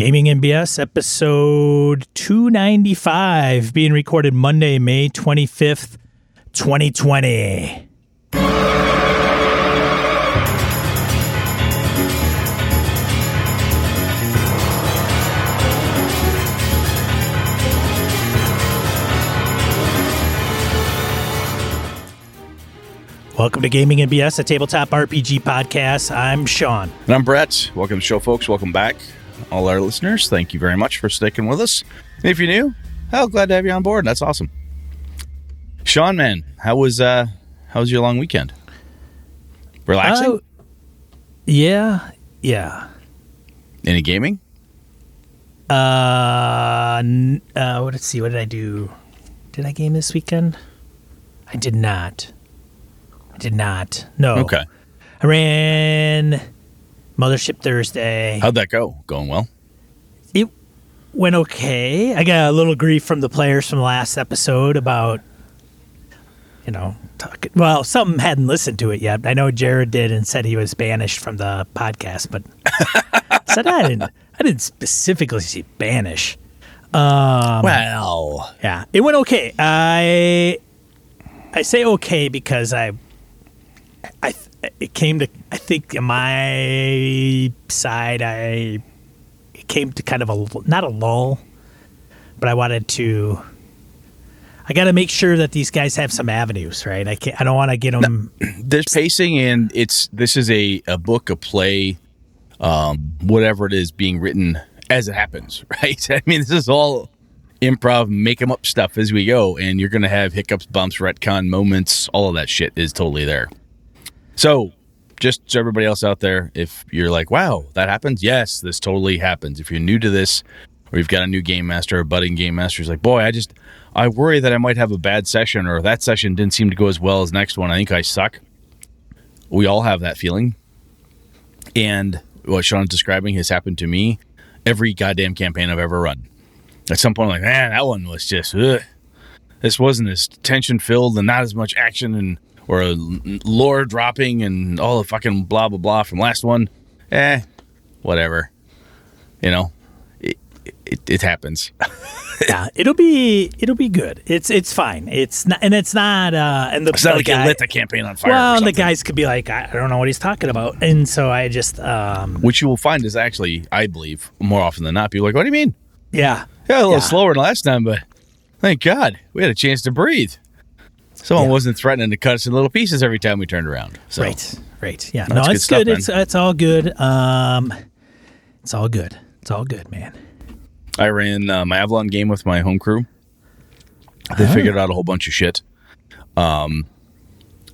Gaming and BS episode 295 being recorded Monday, May 25th, 2020. Welcome to Gaming and BS, a tabletop RPG podcast. I'm Sean. And I'm Brett. Welcome to the show, folks. Welcome back, all our listeners. Thank you very much for sticking with us. And if you're new, hell, glad to have you on board. That's awesome. Sean, man, how was uh how was your long weekend? Relaxing? Oh, yeah, yeah. Any gaming? Uh, n- uh, let's see. What did I do? Did I game this weekend? I did not. I did not. No. Okay. I ran Mothership Thursday. How'd that go? Going well? It went okay. I got a little grief from the players from the last episode about, you know, talking. Well, some hadn't listened to it yet. I know Jared did and said he was banished from the podcast, but said I didn't. I didn't specifically say banish. Um, well, yeah, it went okay. I I say okay because I I it came to I think my side I it came to kind of a not a lull, but I wanted to. I got to make sure that these guys have some avenues, right? I can't. I don't want to get them. there's pacing and it's this is a, a book, a play, um, whatever it is being written as it happens, right? I mean, this is all improv, make them up stuff as we go, and you're gonna have hiccups, bumps, retcon moments, all of that shit is totally there. So, just so everybody else out there, if you're like, wow, that happens, yes, this totally happens. If you're new to this, or you've got a new game master, a budding game master, is like, boy, I just I worry that I might have a bad session, or that session didn't seem to go as well as next one. I think I suck. We all have that feeling, and what Sean's describing has happened to me every goddamn campaign I've ever run. At some point, I'm like, man, that one was just, ugh. this wasn't as tension filled and not as much action and or a lore dropping and all the fucking blah blah blah from last one. Eh, whatever. You know, it it, it happens. yeah, it'll be it'll be good. It's it's fine. It's not, and it's not. Uh, and the, It's not the like guy, lit the campaign on fire. Well, the guys could be like, I don't know what he's talking about, and so I just, um, which you will find is actually, I believe, more often than not, people are like, what do you mean? yeah, Yeah, a little Yeah. slower than last time, but thank God we had a chance to breathe. Someone Yeah. wasn't threatening to cut us in little pieces every time we turned around. So, right, right, yeah. No, good it's stuff, good. man. It's it's all good. Um, it's all good. It's all good, man. I ran uh, my Avalon game with my home crew. They Oh. figured out a whole bunch of shit. Um,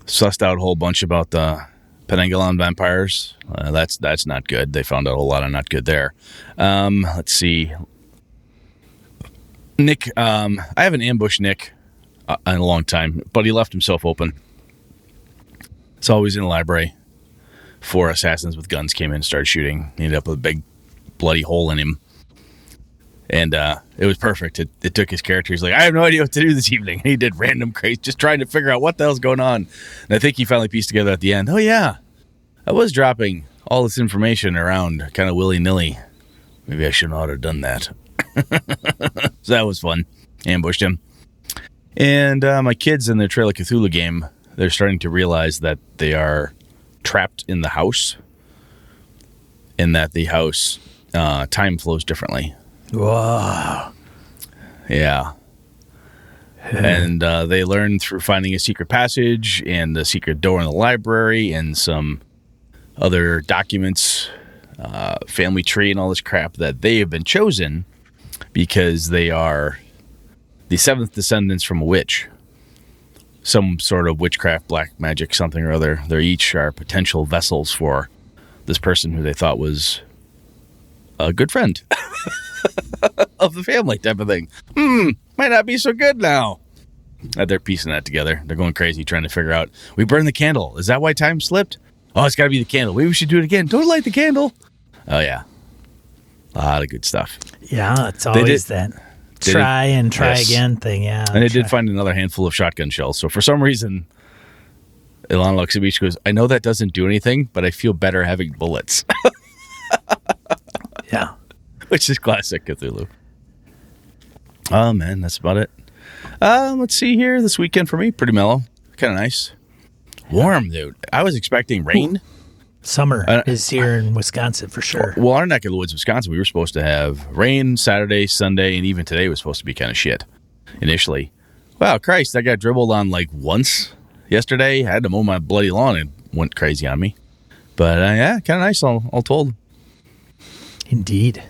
sussed out a whole bunch about the Penanggalan vampires. Uh, that's that's not good. They found out a whole lot of not good there. Um, let's see. Nick, um, I have an ambush Nick uh, in a long time, but he left himself open. It's always in the library. Four assassins with guns came in and started shooting. He ended up with a big bloody hole in him and uh, it was perfect. It, it took his character. He's like, I have no idea what to do this evening. And he did random crazy, just trying to figure out what the hell's going on. And I think he finally pieced together at the end. Oh yeah, I was dropping all this information around, kind of willy nilly. Maybe I should not have done that. so that was fun. Ambushed him. And uh, my kids in their Trail of Cthulhu game, they're starting to realize that they are trapped in the house, and that the house uh, time flows differently. Wow. Yeah. and uh, they learn through finding a secret passage and a secret door in the library and some other documents, uh, family tree, and all this crap that they have been chosen because they are the seventh descendants from a witch. Some sort of witchcraft, black magic, something or other. They each are potential vessels for this person who they thought was a good friend of the family type of thing. Hmm, might not be so good now. They're piecing that together. They're going crazy trying to figure out. We burned the candle. Is that why time slipped? Oh, it's got to be the candle. Maybe we should do it again. Don't light the candle. Oh yeah, a lot of good stuff. Yeah, it's always that did try and try yes. again thing. Yeah, And they did find another handful of shotgun shells. So for some reason, Ilana looks at me. She goes, "I know that doesn't do anything, but I feel better having bullets." Yeah, which is classic Cthulhu. Oh man, that's about it. Um, let's see here. This weekend for me, pretty mellow, kind of nice, warm, dude. I was expecting rain. Summer Uh, is here in Wisconsin for sure. Well, our neck of the woods, Wisconsin, we were supposed to have rain Saturday, Sunday, and even today was supposed to be kind of shit initially. Wow, Christ, I got dribbled on like once yesterday. I had to mow my bloody lawn and went crazy on me. But uh, yeah, kind of nice, all, all told. Indeed.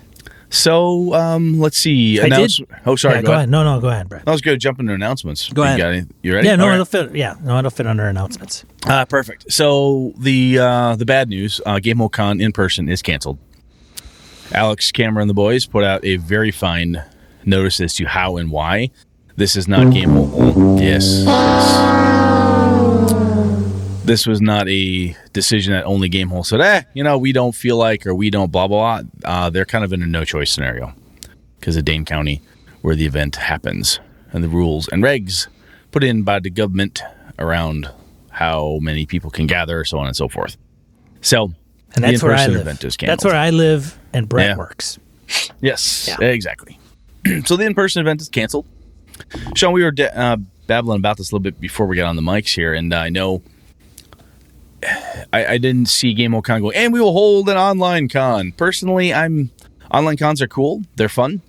So um, let's see. I Announce- did- Oh, sorry. yeah, go, go ahead. No, no, go ahead, Brad. I was going to jump into announcements. Go you ahead. Got any, you ready? Yeah, no, All right. it'll fit. Yeah, no, it'll fit under announcements. Uh, perfect. So the uh, the bad news: uh, Game Con in person is canceled. Alex Kammer and the boys put out a very fine notice as to how and why this is not Game Yes. yes. This was not a decision that only Gamehole said, eh, you know, we don't feel like or we don't blah, blah, blah. Uh, they're kind of in a no choice scenario because of Dane County, where the event happens, and the rules and regs put in by the government around how many people can gather, so on and so forth. So, And that's where I live. That's where I live, and Brett Yeah. works. Yes, Yeah. exactly. so the in-person event is canceled. Sean, we were de- uh, babbling about this a little bit before we got on the mics here, and I know I, I didn't see Game Con go, and we will hold an online con. Personally, I'm online cons are cool; they're fun.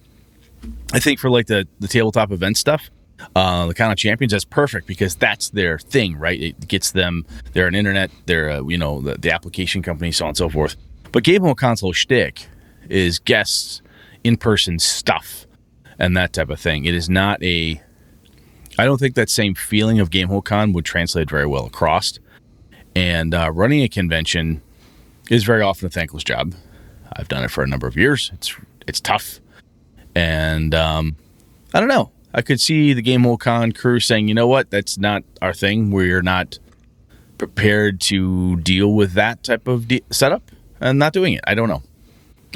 I think for like the the tabletop event stuff, uh, the Con of Champions, that's perfect because that's their thing, right? It gets them. They're an internet. They're uh, you know the, the application company, so on and so forth. But Gamehole Con's shtick is guests, in person stuff, and that type of thing. It is not a. I don't think that same feeling of Game Con would translate very well across. And uh, running a convention is very often a thankless job. I've done it for a number of years. It's it's tough, and um, I don't know. I could see the Gamehole Con crew saying, "You know what? That's not our thing. We're not prepared to deal with that type of de- setup, and not doing it." I don't know.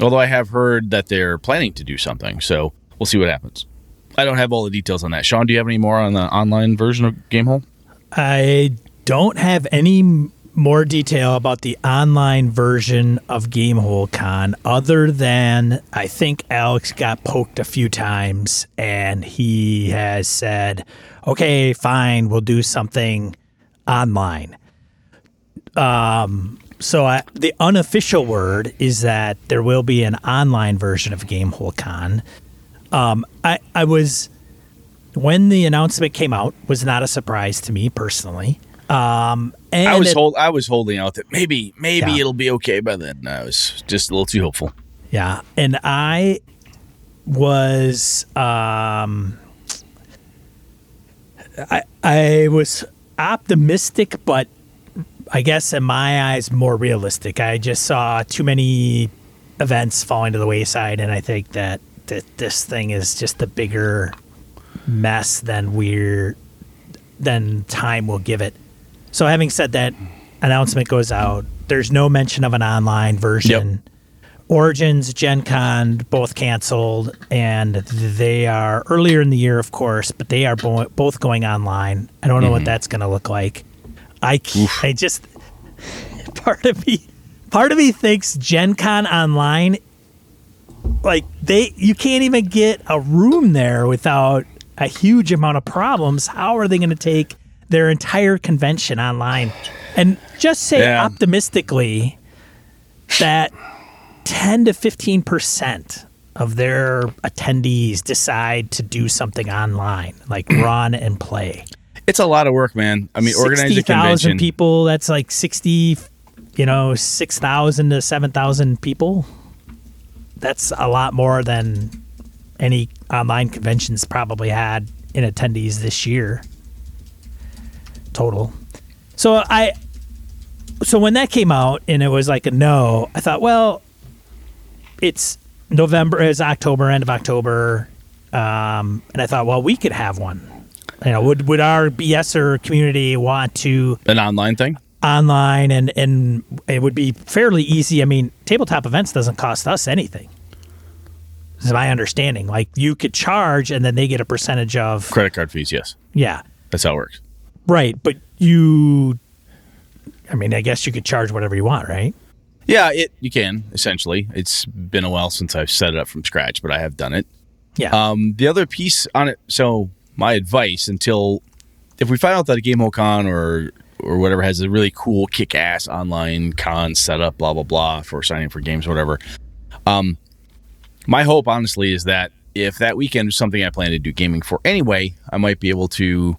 Although I have heard that they're planning to do something, so we'll see what happens. I don't have all the details on that. Sean, do you have any more on the online version of Gamehole? I don't have any more detail about the online version of Gamehole Con other than I think Alex got poked a few times and he has said, okay, fine, we'll do something online. Um, so I, the unofficial word is that there will be an online version of Gamehole Con. Um, I, I was when the announcement came out was not a surprise to me personally. Um, and I was it- hold, I was holding out that maybe maybe Yeah. it'll be okay by then. I was just a little too hopeful. yeah, and I was um, I I was optimistic, but I guess in my eyes more realistic. I just saw too many events falling to the wayside, and I think that that this thing is just a bigger mess than we're than time will give it. So having said that, announcement goes out. There's no mention of an online version. Origins, Gen Con, both canceled, and they are earlier in the year, of course, but they are bo- both going online. I don't know what mm-hmm. that's going to look like. I I just part of me, part of me thinks Gen Con online, like they, you can't even get a room there without a huge amount of problems. How are they going to take their entire convention online? And just say Yeah. optimistically that 10 to 15 percent of their attendees decide to do something online, like run and play. It's a lot of work, man. I mean, organize a 60,000 convention. people, that's like 60, you know, 6,000 to 7,000 people. That's a lot more than any online conventions probably had in attendees this year total. So I so when that came out and it was like a no, I thought, well, it's November, it's October, end of October, um, and I thought, well, we could have one. You know, would would our BSer community want to An online thing. online and and it would be fairly easy. I mean, tabletop events doesn't cost us anything. This is my understanding. Like you could charge and then they get a percentage of Credit card fees, yes. yeah. That's how it works. Right, but you I mean, I guess you could charge whatever you want, right? Yeah, it you can essentially. It's been a while since I've set it up from scratch, but I have done it. Yeah. Um, the other piece on it. So my advice until if we find out that a game con or or whatever has a really cool kick ass online con setup, blah blah blah for signing for games, or whatever. Um, my hope honestly is that if that weekend is something I plan to do gaming for anyway, I might be able to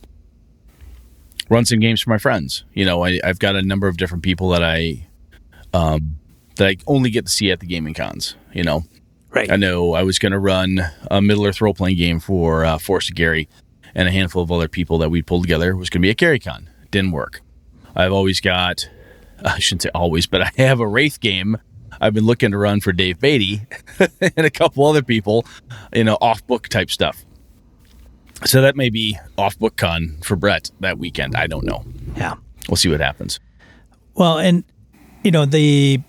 run some games for my friends. You know, I, I've got a number of different people that I um, that I only get to see at the gaming cons. You know, right. I know I was going to run a Middle Earth role playing game for uh, Force of Gary and a handful of other people that we pulled together. It was going to be a Gary Con. Didn't work. I've always got, I shouldn't say always, but I have a Wraith game I've been looking to run for Dave Beatty and a couple other people, you know, off book type stuff. So that may be off book con for Brett that weekend. I don't know. Yeah. We'll see what happens. Well, and you know the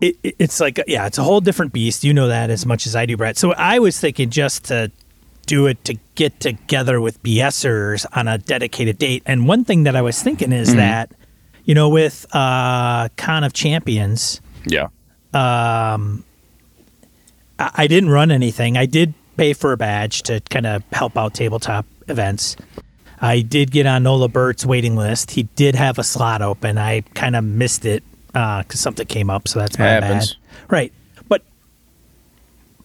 it, it's like yeah, it's a whole different beast. You know that as much as I do, Brett. So I was thinking just to do it to get together with BSers on a dedicated date. And one thing that I was thinking is mm-hmm. that you know with uh, Con of Champions, yeah, um, I, I didn't run anything. I did pay for a badge to kind of help out tabletop events. I did get on Nola Burt's waiting list. He did have a slot open. I kind of missed it because uh, something came up, so that's my bad. Right, but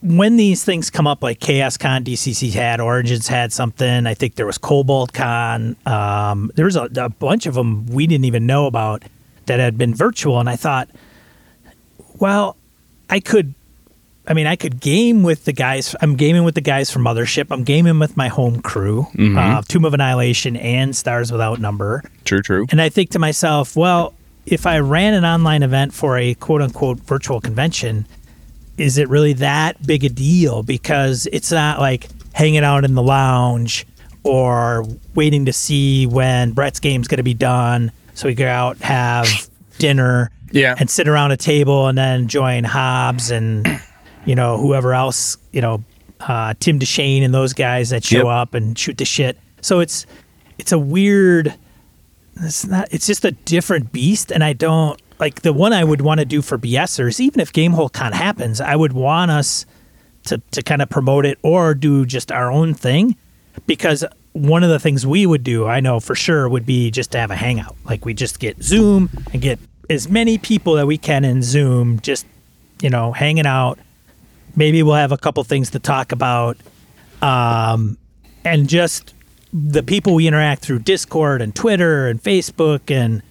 when these things come up, like Chaos Con, DCC had, Origins had something. I think there was Cobalt Con. Um, there was a, a bunch of them we didn't even know about that had been virtual, and I thought, well, I could I mean, I could game with the guys. I'm gaming with the guys from Mothership. I'm gaming with my home crew, mm-hmm. uh, Tomb of Annihilation and Stars Without Number. True, true. And I think to myself, well, if I ran an online event for a quote unquote virtual convention, is it really that big a deal? Because it's not like hanging out in the lounge or waiting to see when Brett's game's going to be done so we go out have dinner yeah. and sit around a table and then join Hobbs and you know, whoever else, you know, uh, Tim Deshane and those guys that show yep. up and shoot the shit. So it's it's a weird. It's not. It's just a different beast, and I don't like the one I would want to do for BSers. Even if Gamehole Con happens, I would want us to to kind of promote it or do just our own thing, because one of the things we would do, I know for sure, would be just to have a hangout. Like we just get Zoom and get as many people that we can in Zoom, just you know, hanging out maybe we'll have a couple things to talk about, um, and just the people we interact through Discord and Twitter and Facebook and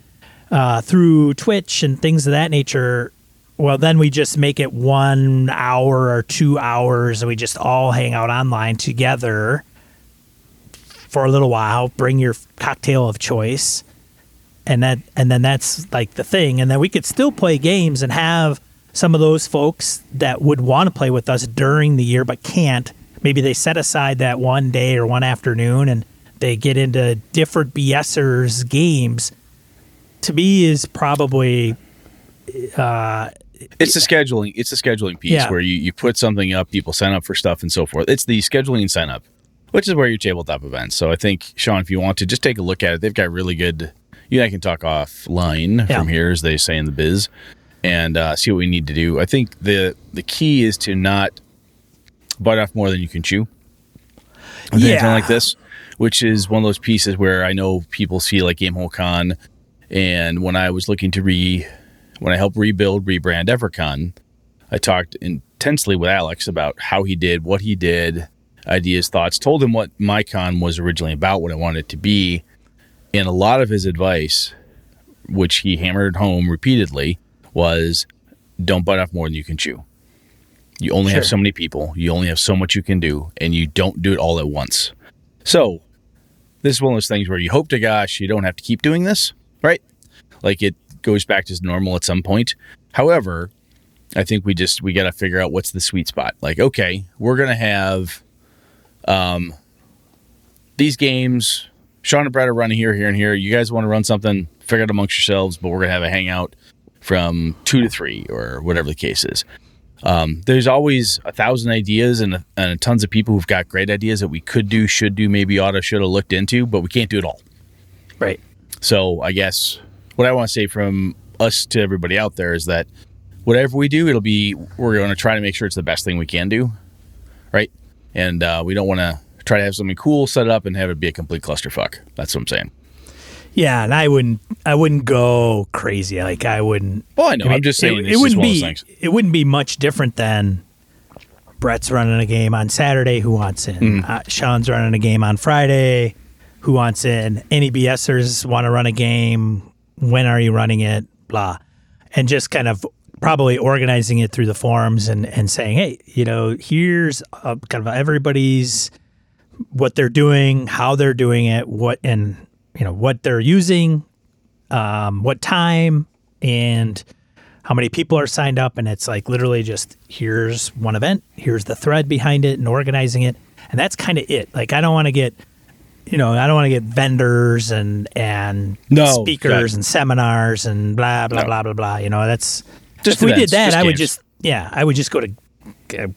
uh, through Twitch and things of that nature. Well, then we just make it one hour or two hours, and we just all hang out online together for a little while. Bring your cocktail of choice, and that, and then that's like the thing. And then we could still play games and have some of those folks that would want to play with us during the year but can't, maybe they set aside that one day or one afternoon and they get into different BSers games. To me, is probably. Uh, it's the scheduling. It's the scheduling piece yeah. where you, you put something up, people sign up for stuff, and so forth. It's the scheduling and sign up, which is where your tabletop events. So I think Sean, if you want to just take a look at it, they've got really good. You and I can talk offline yeah. from here, as they say in the biz and uh, see what we need to do. I think the the key is to not bite off more than you can chew. With yeah. anything like this, which is one of those pieces where I know people see like Gamehole Con, and when I was looking to re, when I helped rebuild, rebrand Evercon, I talked intensely with Alex about how he did, what he did, ideas, thoughts, told him what my con was originally about, what I wanted it to be, and a lot of his advice, which he hammered home repeatedly, was don't bite off more than you can chew. You only sure. have so many people, you only have so much you can do, and you don't do it all at once. So, this is one of those things where you hope to gosh you don't have to keep doing this, right? Like it goes back to normal at some point. However, I think we just we got to figure out what's the sweet spot. Like, okay, we're gonna have um these games. Sean and Brad are running here, here, and here. You guys want to run something? Figure it amongst yourselves. But we're gonna have a hangout from two to three or whatever the case is. Um, there's always a thousand ideas and, and tons of people who've got great ideas that we could do, should do, maybe ought to, should have looked into, but we can't do it all. Right. So I guess what I want to say from us to everybody out there is that whatever we do, it'll be we're going to try to make sure it's the best thing we can do, right? And uh, we don't want to try to have something cool set up and have it be a complete clusterfuck. That's what I'm saying. Yeah, and I wouldn't I wouldn't go crazy. Like I wouldn't. Well, I know. I mean, I'm just saying it, it wouldn't one of those be it wouldn't be much different than Brett's running a game on Saturday. Who wants in? Mm-hmm. Uh, Sean's running a game on Friday. Who wants in? Any BSers want to run a game? When are you running it? Blah, and just kind of probably organizing it through the forums and and saying, hey, you know, here's uh kind of everybody's what they're doing, how they're doing it, what and you know what they're using, um, what time, and how many people are signed up. And it's like literally just here's one event, here's the thread behind it, and organizing it, and that's kind of it. Like I don't want to get, you know, I don't want to get vendors and and No, speakers and seminars and blah blah No. blah blah blah. You know, that's Just if we did that, I would just yeah, I would just go to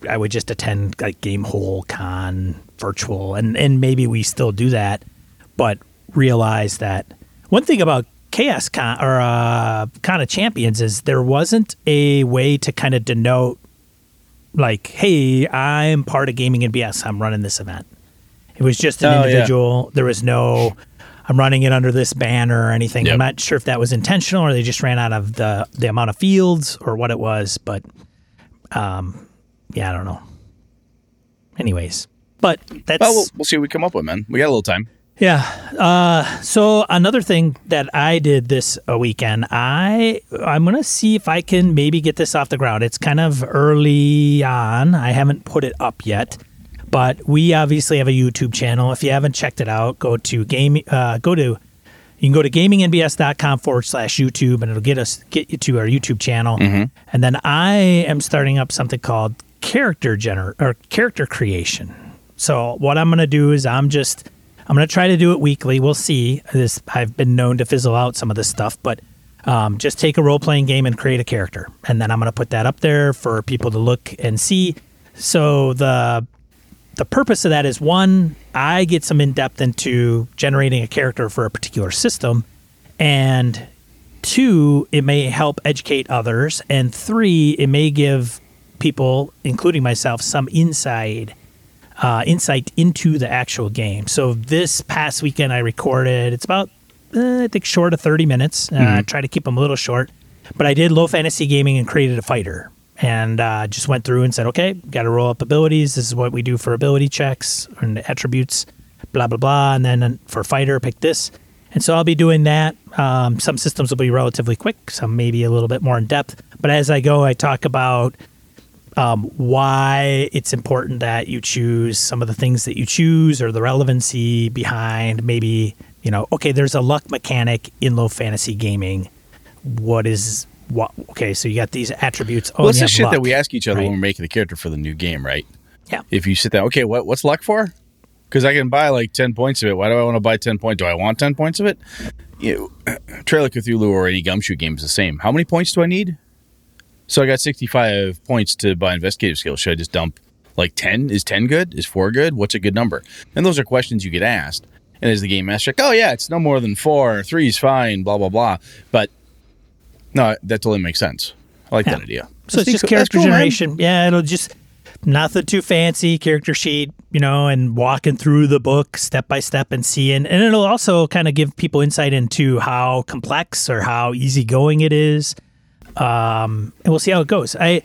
I would just attend like Gamehole Con virtual, and and maybe we still do that, but realize that one thing about Chaos Con or uh, Con of Champions is there wasn't a way to kind of denote like, hey, I'm part of Gaming and BS. I'm running this event. It was just an Oh, yeah. individual. There was no. I'm running it under this banner or anything. Yep. I'm not sure if that was intentional or they just ran out of the the amount of fields or what it was, but um, yeah, I don't know. Anyways, but that's Well, we'll, we'll see what we come up with, man. We got a little time. Yeah. Uh, so another thing that I did this uh, weekend, I I'm gonna see if I can maybe get this off the ground. It's kind of early on. I haven't put it up yet, but we obviously have a YouTube channel. If you haven't checked it out, go to game. Uh, go to you can go to gamingnbs.com forward slash YouTube, and it'll get us get you to our YouTube channel. And then I am starting up something called character gener or character creation. So what I'm going to do is I'm just I'm going to try to do it weekly. We'll see. This I've been known to fizzle out some of this stuff, but um, just take a role playing game and create a character, and then I'm going to put that up there for people to look and see. So the the purpose of that is one, I get some in depth into generating a character for a particular system, and two, it may help educate others, and three, it may give people, including myself, some inside uh, insight into the actual game. So this past weekend, I recorded. It's about uh, I think short of thirty minutes. Uh, I try to keep them a little short, but I did low fantasy gaming and created a fighter, and uh, just went through and said, okay, got to roll up abilities. This is what we do for ability checks and attributes, blah blah blah, and then for fighter, pick this. And so I'll be doing that. Um, some systems will be relatively quick, some maybe a little bit more in depth. But as I go, I talk about um, why it's important that you choose some of the things that you choose or the relevancy behind maybe you know okay there's a luck mechanic in low fantasy gaming what is what okay so you got these attributes oh Well, it's the shit that we ask each other right? when we're making the character for the new game, right? yeah If you sit down, okay, what what's luck for? Because I can buy like ten points of it. Why do I want to buy ten points? Do I want ten points of it? You know, Trail of Cthulhu or any gumshoe game is the same. How many points do I need? So I got sixty-five points to buy investigative skills. Should I just dump like ten? Is ten good? Is four good? What's a good number? And those are questions you get asked. And as the game master, like, oh yeah, it's no more than four. Three is fine. Blah blah blah. But no, that totally makes sense. I like Yeah. that idea. so it's That's just cool. character That's cool, man. generation yeah it'll just nothing too fancy character sheet you know and walking through the book step by step and seeing and it'll also kind of give people insight into how complex or how easygoing it is um, and we'll see how it goes i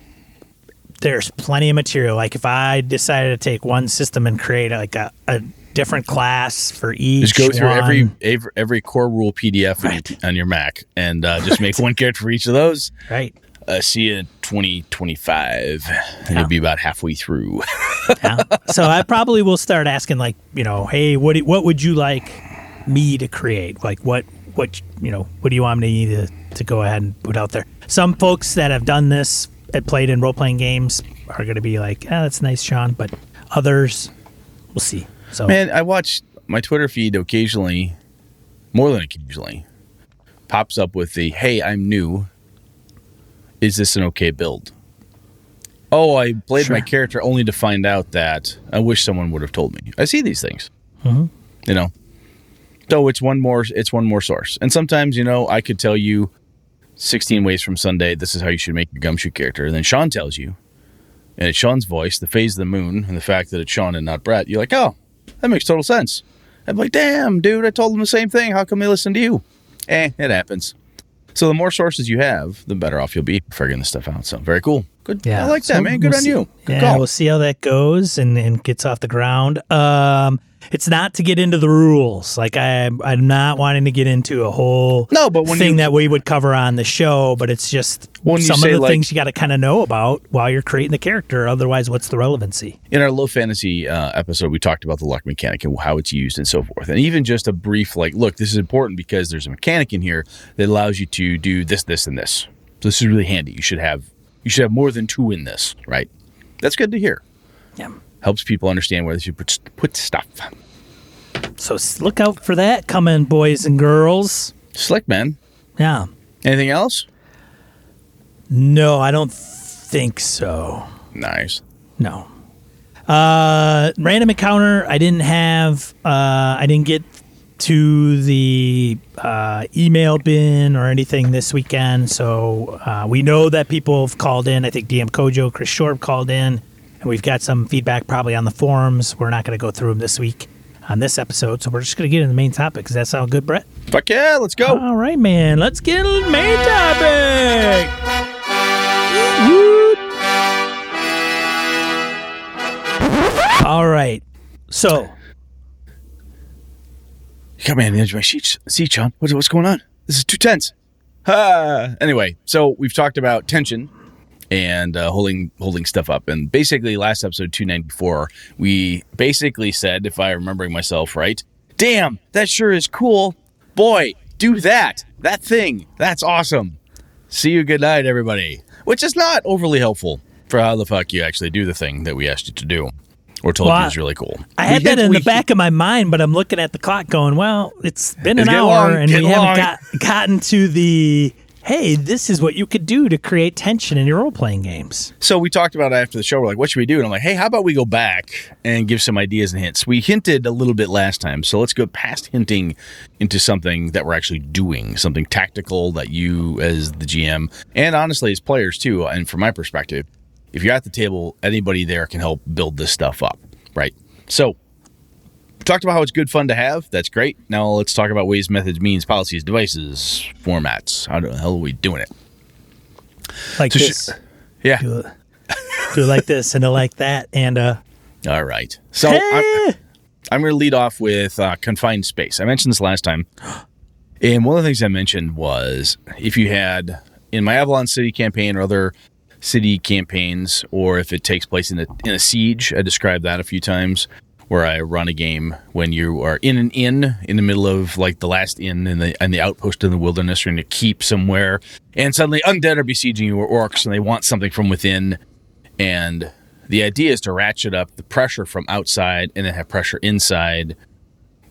there's plenty of material like if i decided to take one system and create like a, a different class for each Just go through every, every every core rule PDF on- Right. on your Mac and uh, just make one character for each of those. right Uh, see you in 2025. And you'll be about halfway through. Yeah. so I probably will start asking like, you know, hey, what do, what would you like me to create? Like what what you know, what do you want me to to go ahead and put out there? Some folks that have done this and played in role playing games are going to be like, "Ah, that's nice, Sean," but others we'll see. So Man, I watch my Twitter feed occasionally, more than occasionally, pops up with the "Hey, I'm new. Is this an okay build?" Oh, I played my character only to find out that I wish someone would have told me. I see these things, Mhm. you know. So it's one more. It's one more source, and sometimes you know I could tell you 16 ways from Sunday, this is how you should make your gumshoe character. And then Sean tells you, and it's Sean's voice, the phase of the moon, and the fact that it's Sean and not Brett, you're like, oh, that makes total sense. I'm like, damn, dude, I told them the same thing. How come they listen to you? Eh, it happens. So the more sources you have, the better off you'll be figuring this stuff out. So very cool. Good. Yeah, I like that, So man. Good we'll on see- you. Good yeah, call. we'll see how that goes and, and gets off the ground. Um, it's not to get into the rules. Like I, I'm not wanting to get into a whole No, but when thing you- that we would cover on the show. But it's just When some of the like- things you got to kind of know about while you're creating the character. Otherwise, what's the relevancy? in our low fantasy uh, episode, we talked about the luck mechanic and how it's used and so forth. And even just a brief, like, look, this is important because there's a mechanic in here that allows you to do this, this, and this. So this is really handy. You should have you should have more than two in this, right? That's good to hear. Yeah. Helps people understand where they should put put stuff. So look out for that coming, boys and girls. Slick man. Yeah. Anything else? No, I don't think so. Nice. No. Uh, random encounter. I didn't have. Uh, I didn't get to the uh, email bin or anything this weekend. So uh, we know that people have called in. I think DM Kojo, Chris Shorb called in, we've got some feedback probably on the forums. We're not going to go through them this week on this episode. So we're just going to get into the main topic. Does that sound good, Brett? Fuck yeah, let's go. All right, man. Let's get into the main topic. All right. So, You got me on the edge of my seat, seat Sean. What's, what's going on? This is too tense. Ah. Anyway, so we've talked about tension and uh, holding holding stuff up, and basically last episode two ninety four, we basically said, if I remembering myself right, damn, that sure is cool. Boy, do that. That thing. That's awesome. See you. Good night, everybody. Which is not overly helpful for how the fuck you actually do the thing that we asked you to do, or told Well, you is really cool. I We had that hit- in we the back of my mind, but I'm looking at the clock going, well, it's been an It's getting hour long, and we getting haven't got, gotten to the, hey, this is what you could do to create tension in your role playing games. So we talked about it after the show. We're like, what should we do? And I'm like, hey, how about we go back and give some ideas and hints? We hinted a little bit last time. So let's go past hinting into something that we're actually doing, something tactical that you, as the GM, and honestly, as players too, and from my perspective, if you're at the table, anybody there can help build this stuff up, right? So talked about how it's good fun to have. That's great. Now let's talk about ways, methods, means, policies, devices, formats. How the hell are we doing it? Like So sh- this. Yeah. do, it, do it like this and like that. And, uh, All right. So I'm, I'm going to lead off with uh, confined space. I mentioned this last time. And one of the things I mentioned was if you had in my Avalon City campaign or other city campaigns, or if it takes place in a, in a siege, I described that a few times where I run a game when you are in an inn in the middle of like the last inn in the in the outpost in the wilderness or in a keep somewhere, and suddenly undead are besieging you or orcs and they want something from within. And the idea is to ratchet up the pressure from outside and then have pressure inside.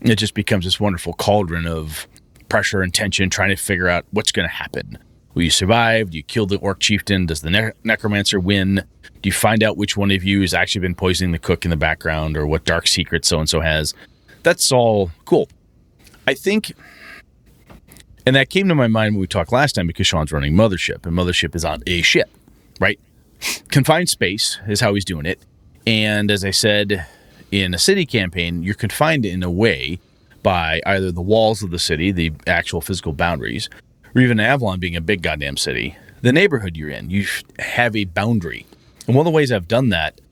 It just becomes this wonderful cauldron of pressure and tension, trying to figure out what's going to happen. Will you survive? Do you kill the orc chieftain? Does the ne- necromancer win? Do you find out which one of you has actually been poisoning the cook in the background or what dark secret so and so has? That's all cool. I think, and that came to my mind when we talked last time because Sean's running Mothership, and Mothership is on a ship, right? confined space is how he's doing it. And as I said, in a city campaign, you're confined in a way by either the walls of the city, the actual physical boundaries, or even Avalon being a big goddamn city, the neighborhood you're in. You have a boundary. And one of the ways I've done that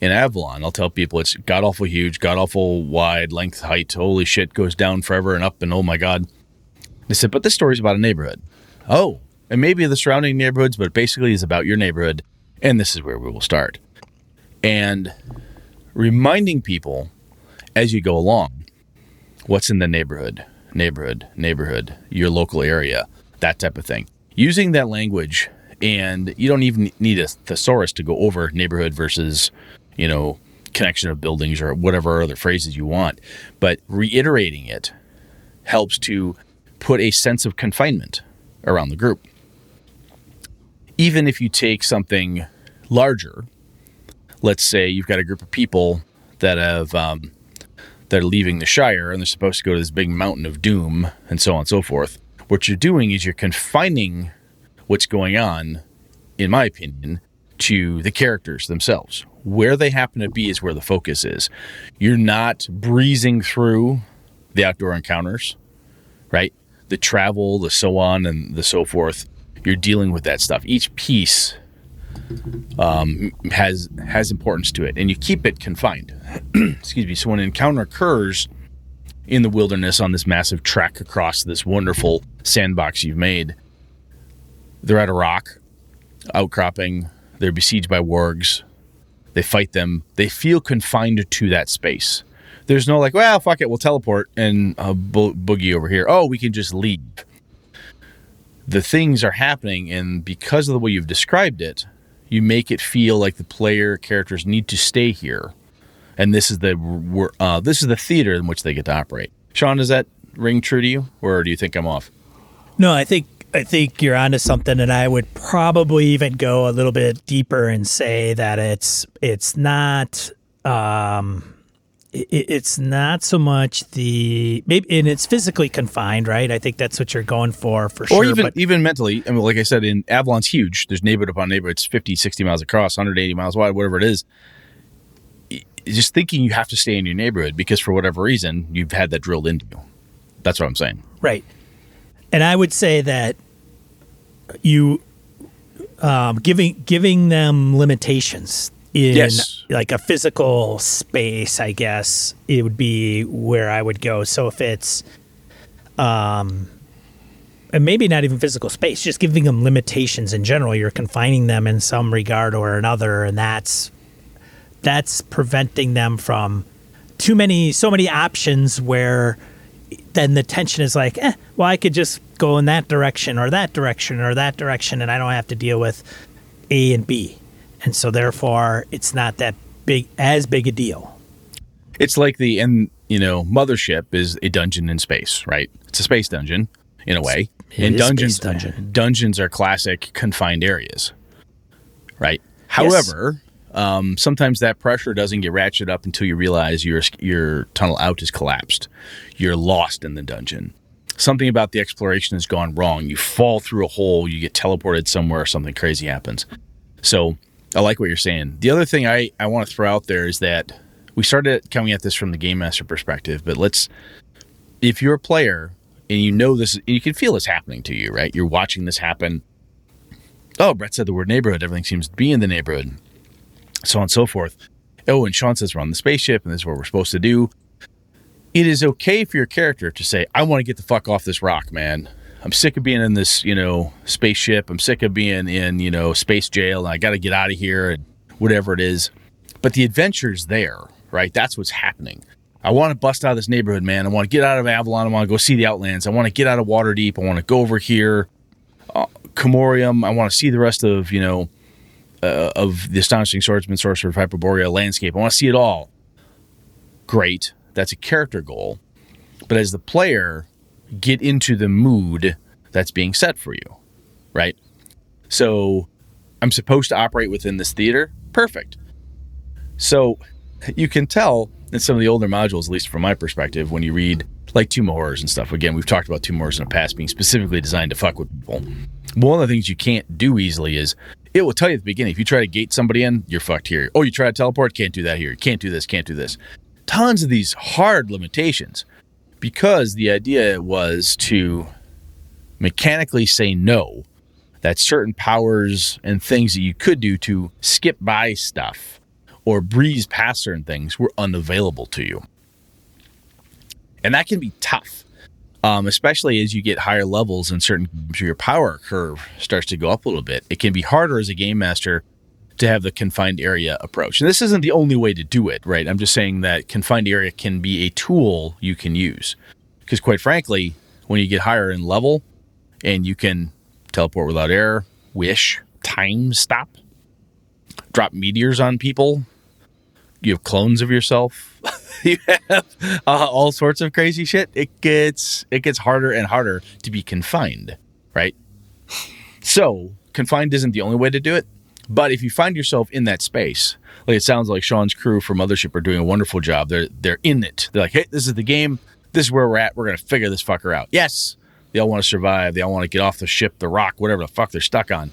in Avalon, I'll tell people it's god awful huge, god awful wide, length, height. Holy shit, goes down forever and up, and oh my god. They said, but this story's about a neighborhood. Oh, and maybe the surrounding neighborhoods, but basically it's about your neighborhood. And this is where we will start. And reminding people as you go along what's in the neighborhood, neighborhood, neighborhood, your local area, that type of thing. Using that language, and you don't even need a thesaurus to go over neighborhood versus, you know, connection of buildings or whatever other phrases you want. But reiterating it helps to put a sense of confinement around the group. Even if you take something larger, let's say you've got a group of people that have um, that are leaving the Shire and they're supposed to go to this big mountain of doom and so on and so forth. What you're doing is you're confining what's going on, in my opinion, to the characters themselves. Where they happen to be is where the focus is. You're not breezing through the outdoor encounters, right? The travel, the so on, and the so forth. You're dealing with that stuff. Each piece um, has has importance to it, and you keep it confined. Excuse me. So when an encounter occurs in the wilderness on this massive trek across this wonderful sandbox you've made, they're at a rock outcropping. They're besieged by wargs. They fight them. They feel confined to that space. There's no like, well, fuck it, we'll teleport and bo- boogie over here. Oh, we can just leave. The things are happening, and because of the way you've described it, you make it feel like the player characters need to stay here, and this is the uh, this is the theater in which they get to operate. Sean, does that ring true to you, or do you think I'm off? No, I think I think you're onto something, and I would probably even go a little bit deeper and say that it's it's not um, it, it's not so much the maybe and it's physically confined, right? I think that's what you're going for for sure. Or even but, even mentally. I mean, like I said, in Avalon's huge. There's neighborhood upon neighborhood. It's 50, 60 miles across, 180 miles wide, whatever it is. Just thinking you have to stay in your neighborhood because for whatever reason you've had that drilled into you. That's what I'm saying. right. And I would say that you um, giving giving them limitations in Yes. like a physical space, I guess it would be where I would go. So if it's um and maybe not even physical space, just giving them limitations in general, you're confining them in some regard or another, and that's that's preventing them from too many so many options where then the tension is like, eh, well, I could just go in that direction or that direction or that direction, and I don't have to deal with A and B, and so therefore it's not that big as big a deal. It's like the and you know mothership is a dungeon in space, right? It's a space dungeon in a way. It and dungeons dungeon. dungeons are classic confined areas, right? However, um, sometimes that pressure doesn't get ratcheted up until you realize your your tunnel out is collapsed. You're lost in the dungeon. Something about the exploration has gone wrong. You fall through a hole. You get teleported somewhere. Something crazy happens. So I like what you're saying. The other thing I, I want to throw out there is that we started coming at this from the game master perspective, but let's if you're a player and you know this you can feel this happening to you, right? You're watching this happen. Oh, Brett said the word neighborhood. Everything seems to be in the neighborhood. So on and so forth. Oh, and Sean says we're on the spaceship and this is what we're supposed to do. It is okay for your character to say, I want to get the fuck off this rock, man. I'm sick of being in this, you know, spaceship. I'm sick of being in, you know, space jail and I got to get out of here and whatever it is. But the adventure's there, right? That's what's happening. I want to bust out of this neighborhood, man. I want to get out of Avalon. I want to go see the Outlands. I want to get out of Waterdeep. I want to go over here, uh, Khromarium. I want to see the rest of, you know, uh, of the Astonishing Swordsman, Sorcerer of Hyperborea landscape. I want to see it all. Great. That's a character goal. But as the player, get into the mood that's being set for you, right? So I'm supposed to operate within this theater. Perfect. So you can tell in some of the older modules, at least from my perspective, when you read like Tomb Horrors and stuff. Again, we've talked about Tomb Horrors in the past being specifically designed to fuck with people. One of the things you can't do easily is it will tell you at the beginning if you try to gate somebody in, you're fucked here. Oh, you try to teleport, can't do that here. Can't do this, can't do this. Tons of these hard limitations because the idea was to mechanically say no that certain powers and things that you could do to skip by stuff or breeze past certain things were unavailable to you. And that can be tough, um, especially as you get higher levels and certain your power curve starts to go up a little bit. It can be harder as a game master to have the confined area approach. And this isn't the only way to do it, right? I'm just saying that confined area can be a tool you can use. Because quite frankly, when you get higher in level and you can teleport without error, wish, time stop, drop meteors on people, you have clones of yourself, you have uh, all sorts of crazy shit. It gets it gets harder and harder to be confined, right? So confined isn't the only way to do it. But if you find yourself in that space, like it sounds like Sean's crew from Mothership are doing a wonderful job. They're they're in it. They're like, hey, this is the game. This is where we're at. We're gonna figure this fucker out. Yes, They all want to survive. They all want to get off the ship, the rock, whatever the fuck they're stuck on.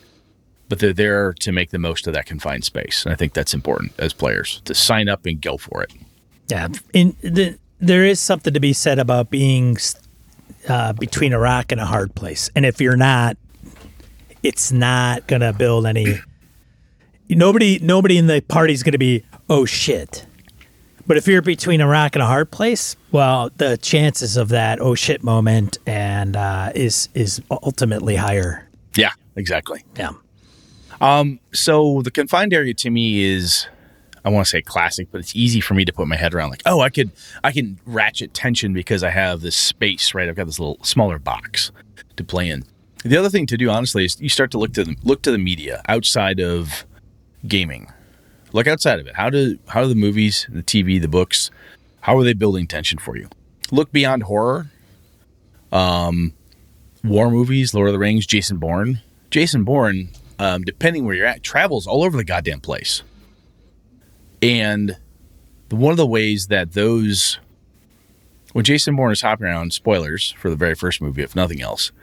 But they're there to make the most of that confined space. And I think that's important as players to sign up and go for it. Yeah, in the, there is something to be said about being uh, between a rock and a hard place, and if you're not, it's not gonna build any. Nobody, nobody in the party's gonna be oh shit. But if you're between a rock and a hard place, well, the chances of that oh shit moment and uh, is is ultimately higher. Yeah, exactly. Yeah. Um, so the confined area to me is I want to say classic, but it's easy for me to put my head around. Like, oh, I could I can ratchet tension because I have this space, right? I've got this little smaller box to play in. The other thing to do, honestly, is you start to look to the look to the media outside of gaming. Look outside of it. How do how do the movies, the TV, the books, how are they building tension for you? Look beyond horror. Um, war movies, Lord of the Rings, Jason Bourne. Jason Bourne, um, depending where you're at, travels all over the goddamn place. And one of the ways that those, when Jason Bourne is hopping around, spoilers for the very first movie, if nothing else,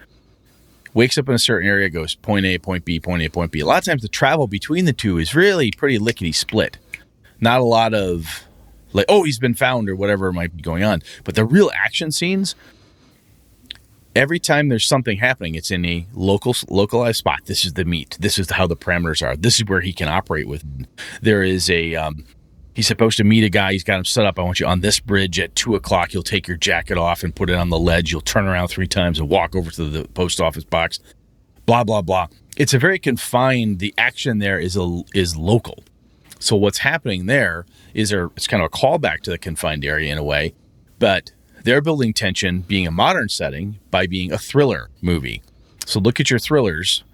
wakes up in a certain area, goes point A, point B, point A, point B. A lot of times the travel between the two is really pretty lickety split. Not a lot of like, oh, he's been found or whatever might be going on. But the real action scenes, every time there's something happening, it's in a local localized spot. This is the meat. This is how the parameters are. This is where he can operate with. There is a um, he's supposed to meet a guy. He's got him set up. I want you on this bridge at two o'clock. You'll take your jacket off and put it on the ledge. You'll turn around three times and walk over to the post office box. Blah blah blah. It's a very confined. The action there is a is local. So what's happening there is there it's kind of a callback to the confined area in a way, but they're building tension being a modern setting by being a thriller movie. So look at your thrillers,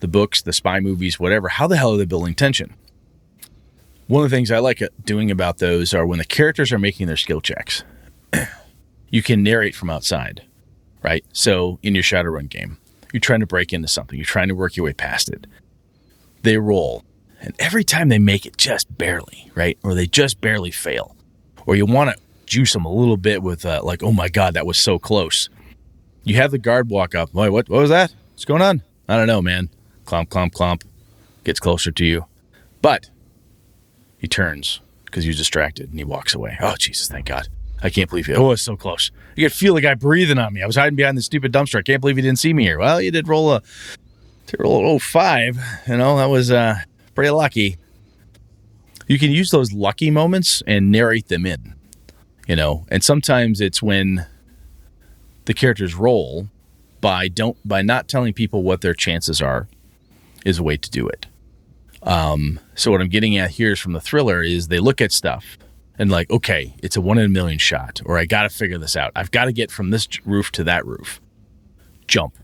the books, the spy movies, whatever. How the hell are they building tension? One of the things I like doing about those are when the characters are making their skill checks, you can narrate from outside, right? So in your Shadowrun game, you're trying to break into something, you're trying to work your way past it. They roll, and every time they make it just barely, right? Or they just barely fail, or you want to juice them a little bit with uh, like, oh my god, that was so close. You have the guard walk up. Wait, what? What was that? What's going on? I don't know, man. Clomp, clomp, clomp. Gets closer to you, but he turns because he was distracted and he walks away. Oh Jesus, thank God! I can't believe he. Oh, it's so close. You could feel the guy breathing on me. I was hiding behind the stupid dumpster. I can't believe he didn't see me here. Well, you did roll a, roll a 05. You know that was uh, pretty lucky. You can use those lucky moments and narrate them in you know? And sometimes it's when the characters roll by don't by not telling people what their chances are is a way to do it. Um, so what i'm getting at here is from the thriller is they look at stuff and like okay it's a one in a million shot or i gotta figure this out. I've got to get from this roof to that roof. Jump.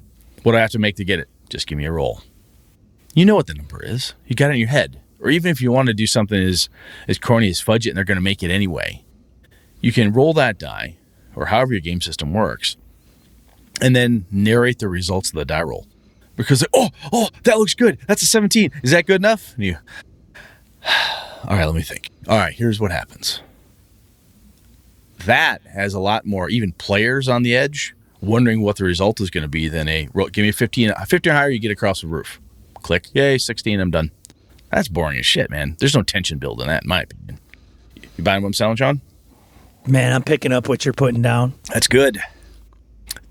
What do i have to make to get it? Just give me a roll. You know what the number is. You got it in your head. Or even if you want to do something as as corny as fudge it and they're to make it anyway you can roll that die, or however your game system works, and then narrate the results of the die roll. Because oh, oh, that looks good. That's a 17. Is that good enough? And you, all right, let me think. All right, here's what happens. That has a lot more even players on the edge wondering what the result is going to be than a give me a 15, 15 or higher, you get across the roof. Click, yay, 16, I'm done. That's boring as shit, man. There's no tension build in that, in my opinion. You buying what I'm selling, Sean? Man, I'm picking up what you're putting down. That's good.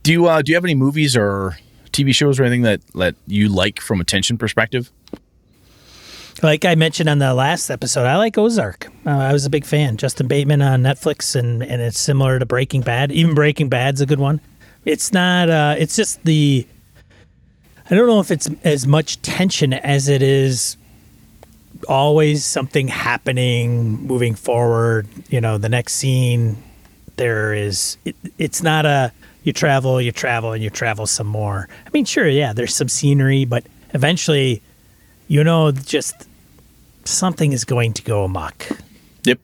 Do you uh, do you have any movies or TV shows or anything that that you like from a tension perspective? Like I mentioned on the last episode, I like Ozark. Uh, I was a big fan. Jason Bateman on Netflix, and and it's similar to Breaking Bad. Even Breaking Bad's a good one. It's not. Uh, it's just the. I don't know if it's as much tension as it is always something happening moving forward you know the next scene there is it, it's not a you travel you travel and you travel some more. I mean sure yeah there's some scenery but eventually you know just something is going to go amok. Yep.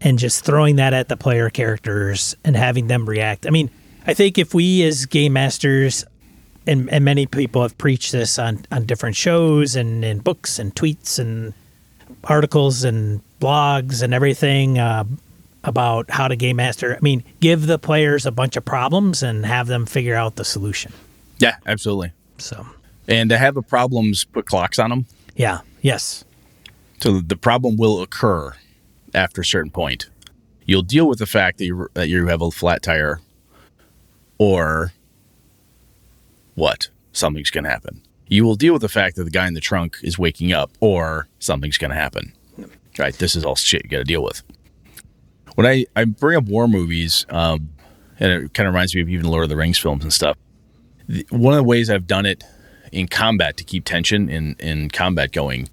And just throwing that at the player characters and having them react. I mean i think if we as game masters and, and many people have preached this on, on different shows and in books and tweets and articles and blogs and everything. Uh, about how to game master. I mean, give the players a bunch of problems and have them figure out the solution. Yeah, absolutely. So, And to have the problems put clocks on them, yeah, yes, so the problem will occur after a certain point. You'll deal with the fact that you that you have a flat tire, or what something's going to happen. You will deal with the fact that the guy in the trunk is waking up, or something's going to happen. Right? This is all shit you got to deal with. When I I bring up war movies, um, and it kind of reminds me of even Lord of the Rings films and stuff. The, one of the ways I've done it in combat to keep tension in in combat going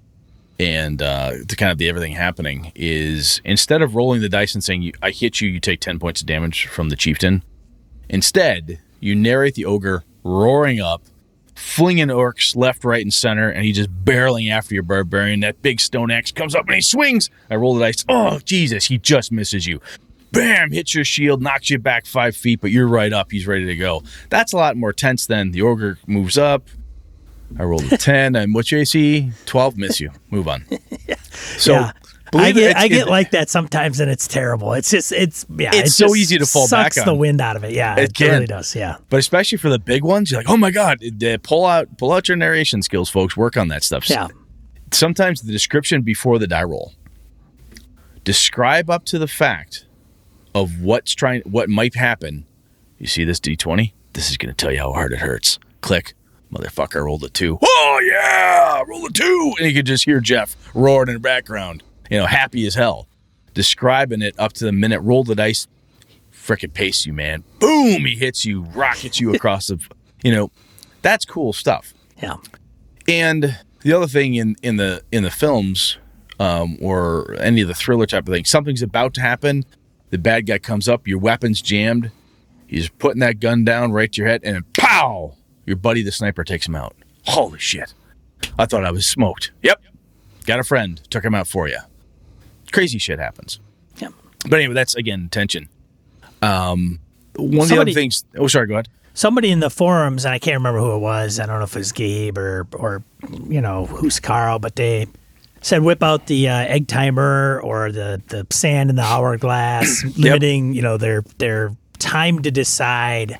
and uh, to kind of the everything happening is instead of rolling the dice and saying I hit you, you take ten points of damage from the chieftain. Instead, you narrate the ogre roaring up, flinging orcs left, right, and center, and he just barreling after your barbarian. That big stone axe comes up and he swings. I roll the dice. Oh Jesus! He just misses you. Bam! Hits your shield, knocks you back five feet, but you're right up. He's ready to go. That's a lot more tense than the ogre moves up. I rolled a 10. And what's your AC? 12. Miss you. Move on. So, yeah. I get I get like that sometimes, and it's terrible. It's just it's yeah. It's it so easy to fall back on. sucks the wind out of it. Yeah, It it, really does. Yeah, but especially for the big ones, you're like, oh my God, pull out, pull out your narration skills, folks. Work on that stuff. yeah, Sometimes the description before the die roll. Describe up to the fact of what's trying, what might happen. You see this D20? This is going to tell you how hard it hurts. Click. Motherfucker rolled a two. Oh yeah, roll a two, and you could just hear Jeff roaring in the background. You know, happy as hell, describing it up to the minute. Roll the dice, frickin' pace you, man. Boom, he hits you, rockets you across the. You know, that's cool stuff. yeah. And the other thing in in the in the films, um, or any of the thriller type of thing, something's about to happen. The bad guy comes up, your weapon's jammed. He's putting that gun down right to your head, and pow! Your buddy, the sniper, takes him out. Holy shit! I thought I was smoked. Yep, got a friend, took him out for you. Crazy shit happens. Yeah. But anyway, that's again tension. Um, one of the other things. Oh, sorry. Go ahead. Somebody in the forums, and I can't remember who it was. I don't know if it was Gabe or or you know who's Carl, but they said whip out the uh, egg timer or the the sand in the hourglass, limiting you know their their time to decide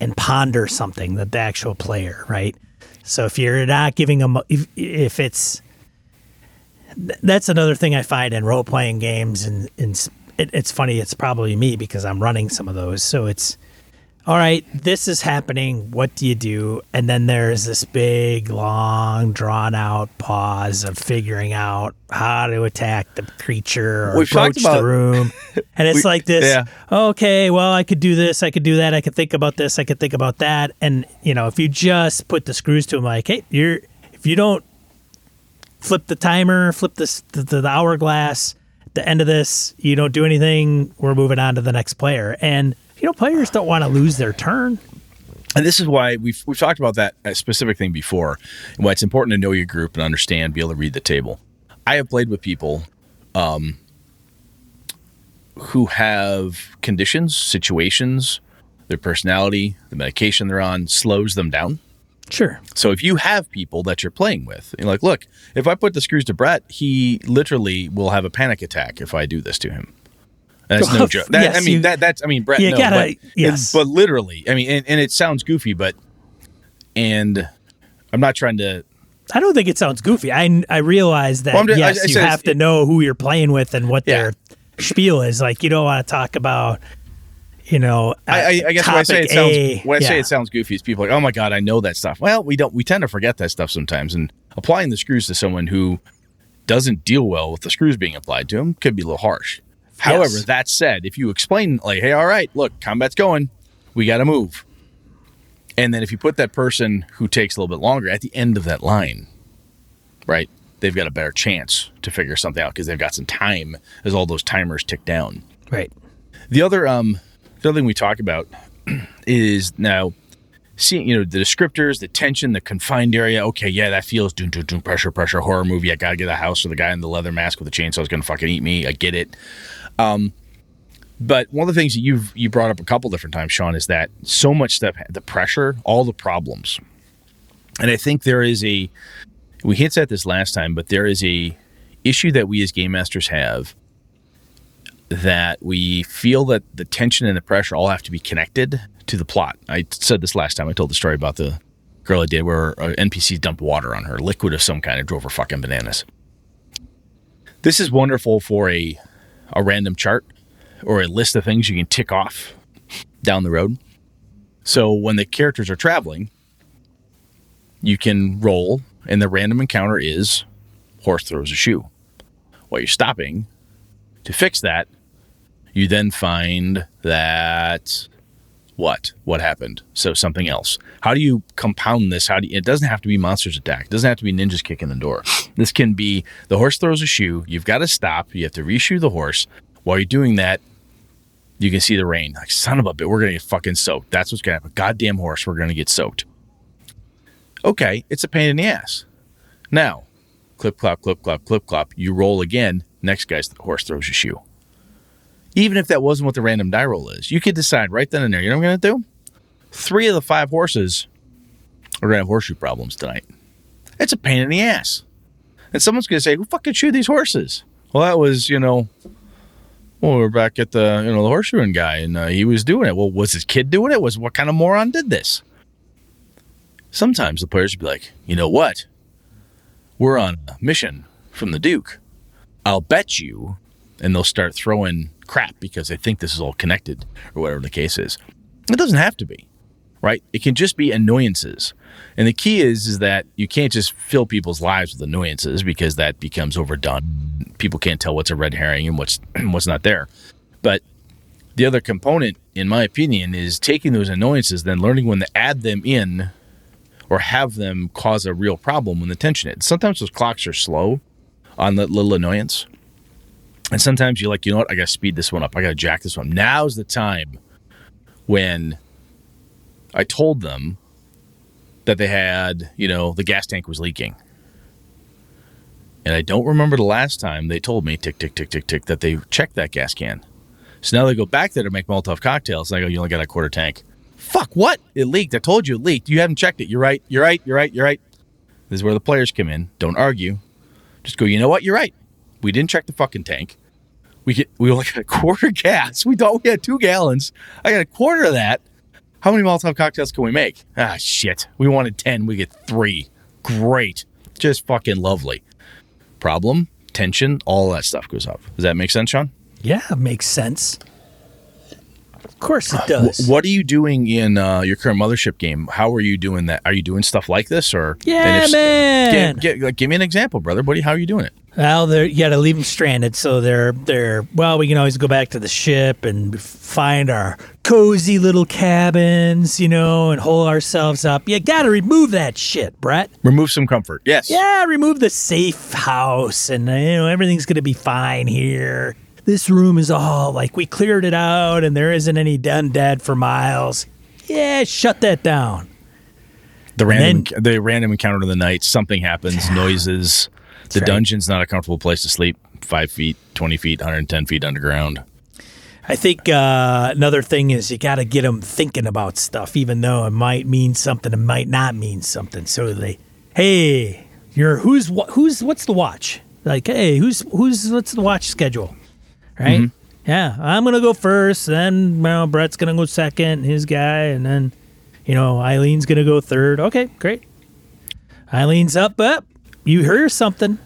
and ponder something that the actual player right. So if you're not giving them, if, if it's th- that's another thing I find in role playing games, and, and it, it's funny. It's probably me because I'm running some of those. So it's all right. This is happening. What do you do? And then there's this big, long, drawn out pause of figuring out how to attack the creature or We've approach about- the room. And it's We- like this. yeah. Okay, well, I could do this. I could do that. I could think about this. I could think about that. And you know, if you just put the screws to them, like, hey, you're if you don't flip the timer, flip this the, the, hourglass. The end of this, you don't do anything. We're moving on to the next player, and you know players don't want to lose their turn. And this is why we've we've talked about that specific thing before, and why it's important to know your group and understand, be able to read the table. I have played with people, um, who have conditions, situations, their personality, the medication they're on slows them down. Sure. So if you have people that you're playing with, you're like, look, if I put the screws to Brett, he literally will have a panic attack if I do this to him. That's no oh, joke. That, I mean, you- that that's I mean, Brett. you no, gotta- but, yes. but literally, I mean, and, and it sounds goofy, but and I'm not trying to. I don't think it sounds goofy. I I realize that Well, just- yes, I you said have to know who you're playing with and what Yeah. their spiel is. Like you don't want to talk about, you know. I, I, I guess when I say it sounds A. when I say it sounds goofy, it's people are like, oh my god, I know that stuff. Well, we don't. We tend to forget that stuff sometimes, and applying the screws to someone who doesn't deal well with the screws being applied to them could be a little harsh. However, that said, if you explain like, hey, all right, look, combat's going, we got to move, and then if you put that person who takes a little bit longer at the end of that line, right, they've got a better chance to figure something out because they've got some time as all those timers tick down. right. The other um the other thing we talk about is now seeing you know the descriptors, the tension, the confined area. Okay, yeah, that feels doom doom doom pressure pressure horror movie. I gotta get a house with the guy in the leather mask with the chainsaw is gonna fucking eat me. I get it. Um, but one of the things that you've you brought up a couple different times, Sean, is that so much stuff, the pressure, all the problems, and I think there is a we hinted at this last time, but there is a issue that we as game masters have that we feel that the tension and the pressure all have to be connected to the plot. I said this last time. I told the story about the girl I did where uh, an NPC dumped water on her, liquid of some kind, and drove her fucking bananas. This is wonderful for a a random chart or a list of things you can tick off down the road. So when the characters are traveling, you can roll, and the random encounter is horse throws a shoe. While you're stopping to fix that, you then find that what? What happened? So something else. How do you compound this? How do you, it doesn't have to be monsters attack. It doesn't have to be ninjas kicking the door. This can be the horse throws a shoe. You've got to stop. You have to reshoe the horse. While you're doing that you can see the rain. Like son of a bit we're gonna get fucking soaked. That's what's gonna happen. Goddamn horse we're gonna get soaked. Okay it's a pain in the ass. Now clip clop clip clop clip clop you roll again. Next guy's the horse throws a shoe even if that wasn't what the random die roll is. You could decide right then and there. You know what I'm going to do? Three of the five horses are going to have horseshoe problems tonight. It's a pain in the ass. And someone's going to say, "Who fucking shoot these horses?" Well, that was you know. Well, we're back at the you know the horseshoeing guy, and uh, he was doing it. Well, was his kid doing it? Was what kind of moron did this? Sometimes the players would be like, you know what? We're on a mission from the Duke. I'll bet you, and they'll start throwing crap because they think this is all connected or whatever the case is. It doesn't have to be, right? It can just be annoyances. And the key is is that you can't just fill people's lives with annoyances because that becomes overdone. People can't tell what's a red herring and what's what's not there. But the other component, in my opinion, is taking those annoyances, then learning when to add them in or have them cause a real problem when the tension is. Sometimes those clocks are slow on that little annoyance. And sometimes you're like, you know what? I got to speed this one up. I got to jack this one. Now's the time when I told them that they had, you know, the gas tank was leaking. And I don't remember the last time they told me, tick, tick, tick, tick, tick, that they checked that gas can. So now they go back there to make Molotov cocktails. And I go, you only got a quarter tank. Fuck, what? It leaked. I told you it leaked. You haven't checked it. You're right. You're right. You're right. You're right. This is where the players come in. Don't argue. Just go, you know what? You're right. We didn't check the fucking tank. We get we only got a quarter gas. We thought we had two gallons. I got a quarter of that. How many Molotov cocktails can we make? Ah, shit. We wanted 10. We get three. Great. Just fucking lovely. Problem, tension, all that stuff goes up. Does that make sense, Sean? Yeah, makes sense. Of course it does. What are you doing in uh, your current mothership game? How are you doing that? Are you doing stuff like this, or Yeah, if- man. Give, give- like, give me an example, brother. What? you- How are you doing it? Well, they're, you got to leave them stranded, so they're they're well. We can always go back to the ship and find our cozy little cabins, you know, and hole ourselves up. You got to remove that shit, Brett. Remove some comfort. Yes. Yeah, remove the safe house, and uh, you know everything's gonna be fine here. This room is all like we cleared it out, and there isn't any undead for miles. Yeah, shut that down. The random, then- the random encounter of the night. Something happens. Noises. The right. dungeon's not a comfortable place to sleep. Five feet, twenty feet, hundred ten feet underground. I think uh, another thing is you got to get them thinking about stuff, even though it might mean something, it might not mean something. So they, hey, you're who's who's what's the watch? Like, hey, who's who's what's the watch schedule? Right? Yeah, I'm gonna go first. Then know, Brett's gonna go second, his guy, and then you know Eileen's gonna go third. Okay, great. Eileen's up, up. You hear something?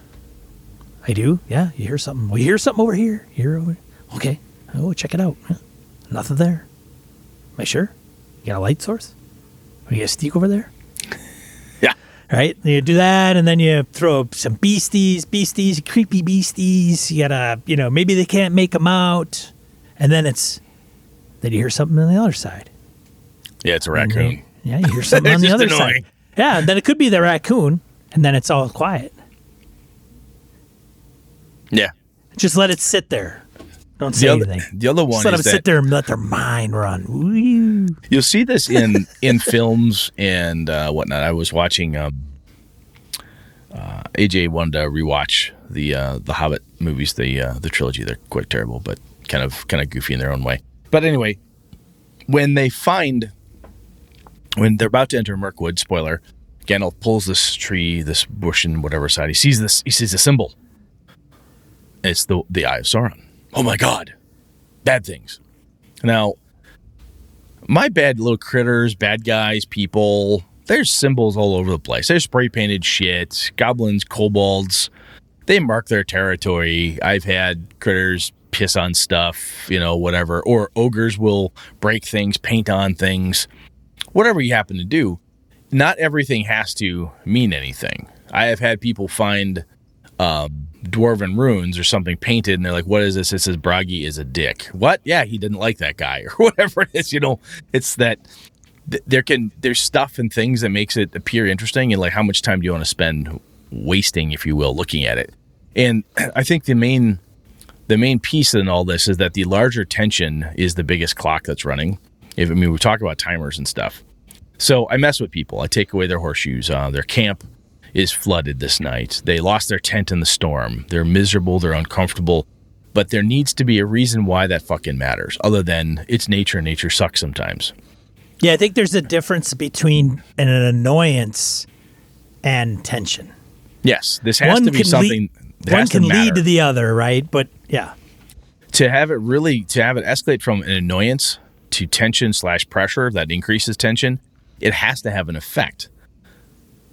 I do. Yeah, you hear something. Well, you hear something over here. You hear over. Okay. Oh, check it out. Huh. Nothing there. Am I sure? You got a light source? Are you got a stick over there? Yeah. Right? You do that, and then you throw some beasties, beasties, creepy beasties. You gotta, you know, maybe they can't make them out, and then it's, then you hear something on the other side. Yeah, it's a raccoon. they- Yeah, you hear something on the other annoying. side. Yeah, and then it could be the raccoon, and then it's all quiet. Yeah. Just let it sit there. Don't say The other, anything. the other one Just let them sit there and let their mind run. Woo. You'll see this in in films and uh, whatnot. I was watching. Um, uh, AJ wanted to rewatch the uh, the Hobbit movies, the uh, the trilogy. They're quite terrible, but kind of kind of goofy in their own way. But anyway, when they find when they're about to enter Mirkwood, spoiler, Gandalf pulls this tree, this bush, and whatever side. He sees this. He sees a symbol. It's the the Eye of Sauron. Oh my God! bad things. Now, my bad little critters, bad guys, people, there's symbols all over the place. There's spray painted shit, goblins, kobolds. They mark their territory. I've had critters piss on stuff, you know, whatever. Or ogres will break things, paint on things, whatever you happen to do. Not everything has to mean anything. I have had people find um, dwarven runes or something painted, and they're like, "What is this?" It says Bragi is a dick. What? Yeah, he didn't like that guy or whatever it is. You know, it's that th- there can there's stuff and things that makes it appear interesting, and like how much time do you want to spend wasting, if you will, looking at it. And I think the main the main piece in all this is that the larger tension is the biggest clock that's running. If I mean, we talk about timers and stuff. So I mess with people. I take away their horseshoes. Uh, their camp is flooded this night. They lost their tent in the storm. They're miserable. They're uncomfortable. But there needs to be a reason why that fucking matters, other than it's nature. And nature sucks sometimes. Yeah, I think there's a difference between an annoyance and tension. Yes, this has to be something. Lead, one can lead to the other, right? But yeah, to have it really to have it escalate from an annoyance to tension slash pressure that increases tension, it has to have an effect.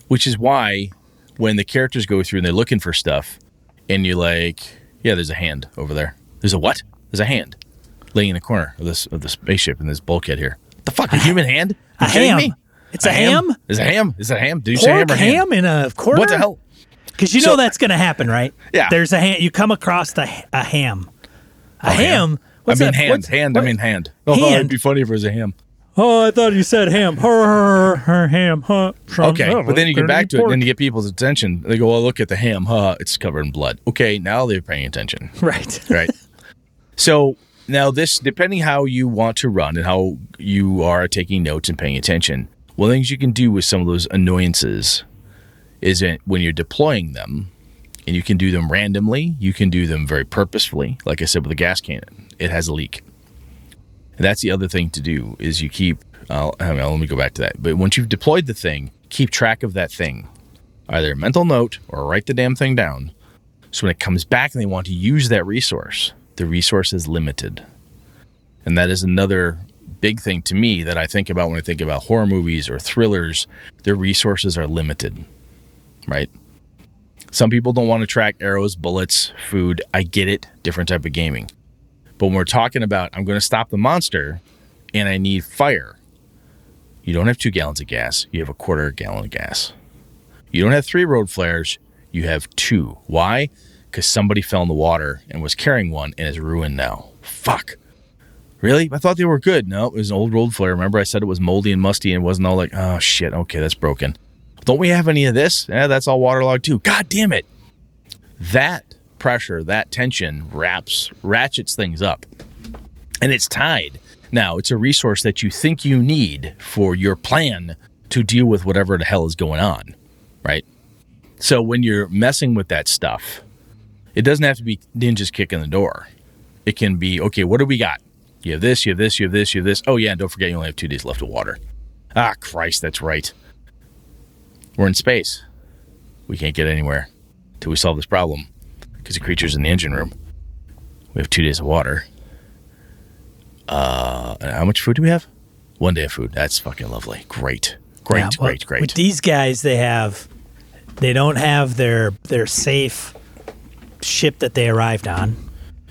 Which is why when the characters go through and they're looking for stuff, and you're like, "Yeah, there's a hand over there. There's a what? There's a hand laying in the corner of this of the spaceship in this bulkhead here. The fuck, a human hand? a ham? Me? It's a, a ham? ham? Is a ham? Is it a ham? Do you Pork say ham or ham? ham in a corner? What the hell? Because you so, know that's going to happen, right? Yeah. There's a ham. You come across the, a ham. A oh, ham. What's I mean that? hand. What's, hand. What? I mean hand. Oh, hand. it'd be funny if it was a ham. Oh, I thought you said ham. Her, her, her ham. Huh. Okay, but then you get back to pork. it, and then you get people's attention. They go, "Well, look at the ham. Huh? It's covered in blood." Okay, now they're paying attention. Right. Right. so now this, depending how you want to run and how you are taking notes and paying attention, one of the things you can do with some of those annoyances is when you're deploying them, and you can do them randomly, you can do them very purposefully. Like I said with the gas cannon, it has a leak. And that's the other thing to do is you keep. Uh, let me go back to that. But once you've deployed the thing, keep track of that thing, either a mental note or write the damn thing down. So when it comes back and they want to use that resource, the resource is limited. And that is another big thing to me that I think about when I think about horror movies or thrillers. Their resources are limited, right? Some people don't want to track arrows, bullets, food. I get it, different type of gaming. But when we're talking about, I'm going to stop the monster and I need fire, you don't have two gallons of gas, you have a quarter gallon of gas. You don't have three road flares, you have two. Why? Because somebody fell in the water and was carrying one and is ruined now. Fuck. Really? I thought they were good. No, it was an old road flare. Remember, I said it was moldy and musty and wasn't all like, oh shit, okay, that's broken. Don't we have any of this? Yeah, that's all waterlogged too. God damn it. That pressure, that tension wraps, ratchets things up. And it's tied. Now, it's a resource that you think you need for your plan to deal with whatever the hell is going on, right? So when you're messing with that stuff, it doesn't have to be ninjas kicking the door. It can be, okay, what do we got? You have this, you have this, you have this, you have this. Oh, yeah, and don't forget you only have two days left of water. Ah, Christ, that's right. We're in space. We can't get anywhere till we solve this problem because the creature's in the engine room. We have two days of water. Uh, how much food do we have? One day of food. That's fucking lovely. Great, great, yeah, well, great, great. With these guys, they have, they don't have their their safe ship that they arrived on.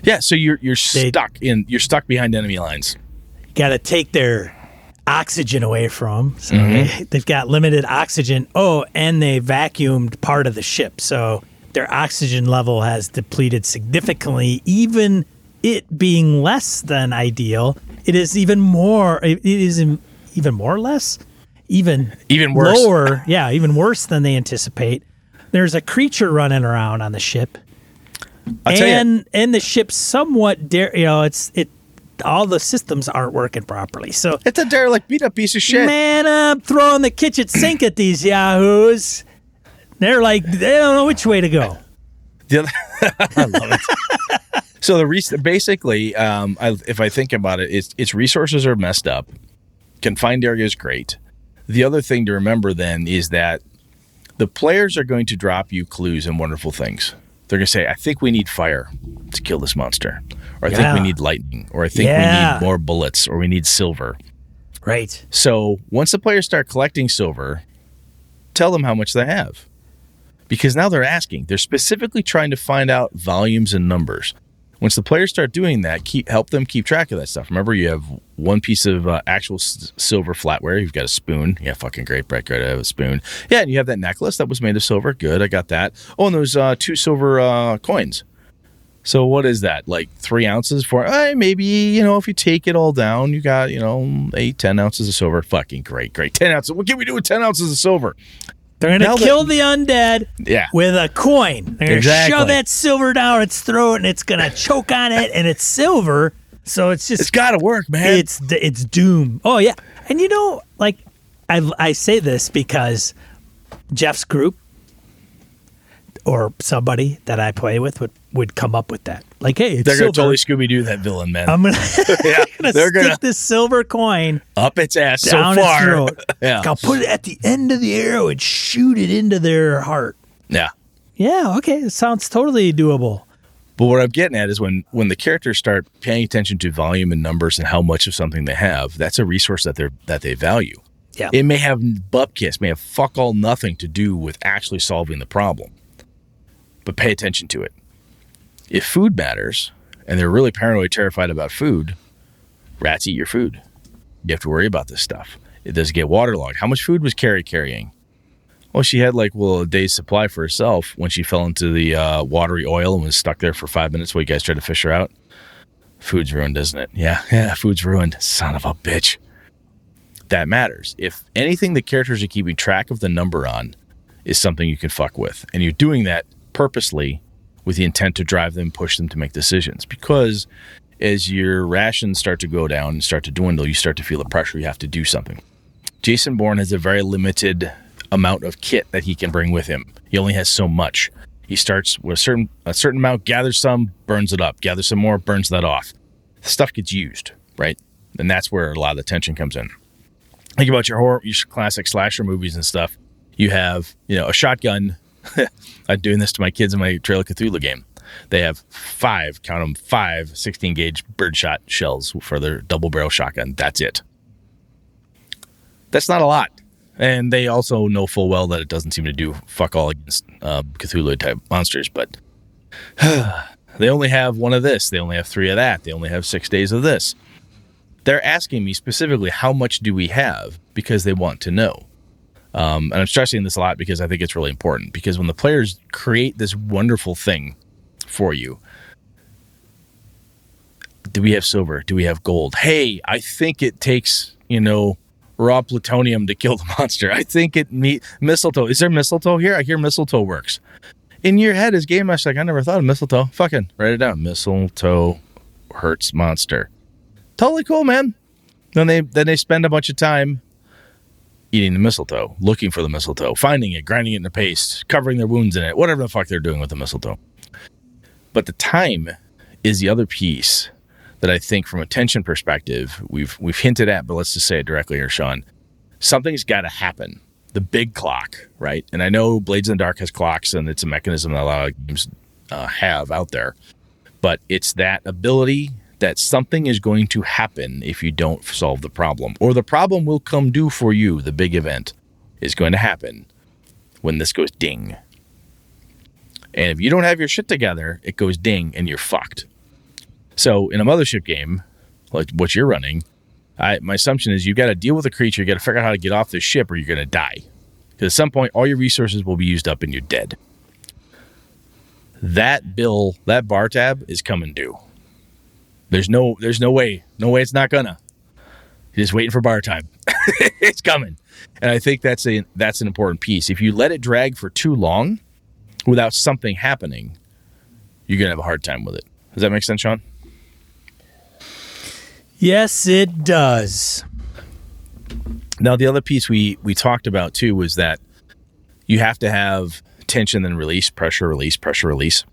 Yeah, so you're you're they, stuck in you're stuck behind enemy lines. Got to take their oxygen away from. So mm-hmm. they, have got limited oxygen. Oh, and they vacuumed part of the ship. So their oxygen level has depleted significantly, even it being less than ideal. It is even more. It is even more or less, even even worse. lower. yeah, even worse than they anticipate. There's a creature running around on the ship, and and the ship somewhat dare. You know, it's it. All the systems aren't working properly. So it's a derelict, beat up piece of shit. Man, I'm throwing the kitchen sink at these yahoos. They're like they don't know which way to go. I love it. so the basically, um, I, if I think about it, its its resources are messed up. Confined area is great. The other thing to remember then is that the players are going to drop you clues and wonderful things. they're going to say, I think we need fire to kill this monster. Or I think we need lightning. Or I think we need more bullets. Or we need silver. Right. So once the players start collecting silver, tell them how much they have. Because now they're asking. They're specifically trying to find out volumes and numbers. Once the players start doing that, keep help them keep track of that stuff. Remember, you have one piece of uh, actual s- silver flatware. You've got a spoon. Yeah, fucking great, Brett. Great, I have a spoon. Yeah, and you have that necklace that was made of silver. Good, I got that. Oh, and those uh, two silver uh, coins. So what is that? Like three ounces for? Uh, maybe you know if you take it all down, you got you know eight, ten ounces of silver. Fucking great, great. Ten ounces. What can we do with ten ounces of silver? They're gonna Now that- kill the undead Yeah. with a coin. They're gonna Exactly. shove that silver down its throat, and it's gonna choke on it, and it's silver. So it's just It's got to work, man. it's it's doom. Oh yeah, and you know, like I I say this because Jeff's group or somebody that I play with would would come up with that. Like, hey, it's They're silver. gonna totally Scooby Doo that villain, man. I'm gonna, yeah, gonna they're stick gonna this silver coin up its ass so down its far. throat. yeah, I'll put it at the end of the arrow and shoot it into their heart. yeah. Yeah, okay, it sounds totally doable. But what I'm getting at is when when the characters start paying attention to volume and numbers and how much of something they have, that's a resource that they're that they value. Yeah. It may have bupkis, may have fuck all nothing to do with actually solving the problem. But pay attention to it. If food matters and they're really paranoid, terrified about food, rats eat your food. You have to worry about this stuff. It does get waterlogged. How much food was Carrie carrying? Well, she had like well a day's supply for herself when she fell into the uh, watery oil and was stuck there for five minutes while you guys tried to fish her out. Food's ruined, isn't it? Yeah, yeah, food's ruined. Son of a bitch. That matters. If anything the characters are keeping track of the number on is something you can fuck with, and you're doing that purposely with the intent to drive them, push them to make decisions. Because as your rations start to go down and start to dwindle, you start to feel the pressure you have to do something. Jason Bourne has a very limited amount of kit that he can bring with him. He only has so much. He starts with a certain a certain amount, gathers some, burns it up, gathers some more, burns that off. Stuff gets used, right? And that's where a lot of the tension comes in. Think about your horror, your classic slasher movies and stuff. You have, you know, a shotgun. I'm doing this to my kids in my Trail of Cthulhu game. They have five, count them, five 16 gauge birdshot shells for their double barrel shotgun. That's it. That's not a lot. And they also know full well that it doesn't seem to do fuck all against uh, Cthulhu type monsters, but they only have one of this. They only have three of that. They only have six days of this. They're asking me specifically, how much do we have? Because they want to know. Um, and I'm stressing this a lot because I think it's really important. Because when the players create this wonderful thing for you, do we have silver? Do we have gold? Hey, I think it takes, you know, raw plutonium to kill the monster. I think it mistletoe. Is there mistletoe here? I hear mistletoe works. In your head is game master like I never thought of mistletoe. Fucking write it down. Mistletoe hurts monster. Totally cool, man. Then they then they spend a bunch of time eating the mistletoe, looking for the mistletoe, finding it, grinding it into paste, covering their wounds in it, whatever the fuck they're doing with the mistletoe. But the time is the other piece that I think from a tension perspective we've we've hinted at, but let's just say it directly here, Sean. Something's got to happen. The big clock, right? And I know Blades in the Dark has clocks, and it's a mechanism that a lot of games uh, have out there. But it's that ability that something is going to happen if you don't solve the problem, or the problem will come due for you. The big event is going to happen when this goes ding. And if you don't have your shit together, it goes ding and you're fucked. So in a mothership game, like what you're running, I, my assumption is you've got to deal with a creature. You got to figure out how to get off this ship, or you're going to die. Because at some point, all your resources will be used up and you're dead. That bill, that bar tab is coming due. There's no, there's no way, no way it's not gonna. You're just waiting for bar time. it's coming, and I think that's a that's an important piece. If you let it drag for too long, without something happening, you're gonna have a hard time with it. Does that make sense, Sean? Yes, it does. Now, the other piece we we talked about too was that you have to have tension then release, pressure release, pressure release.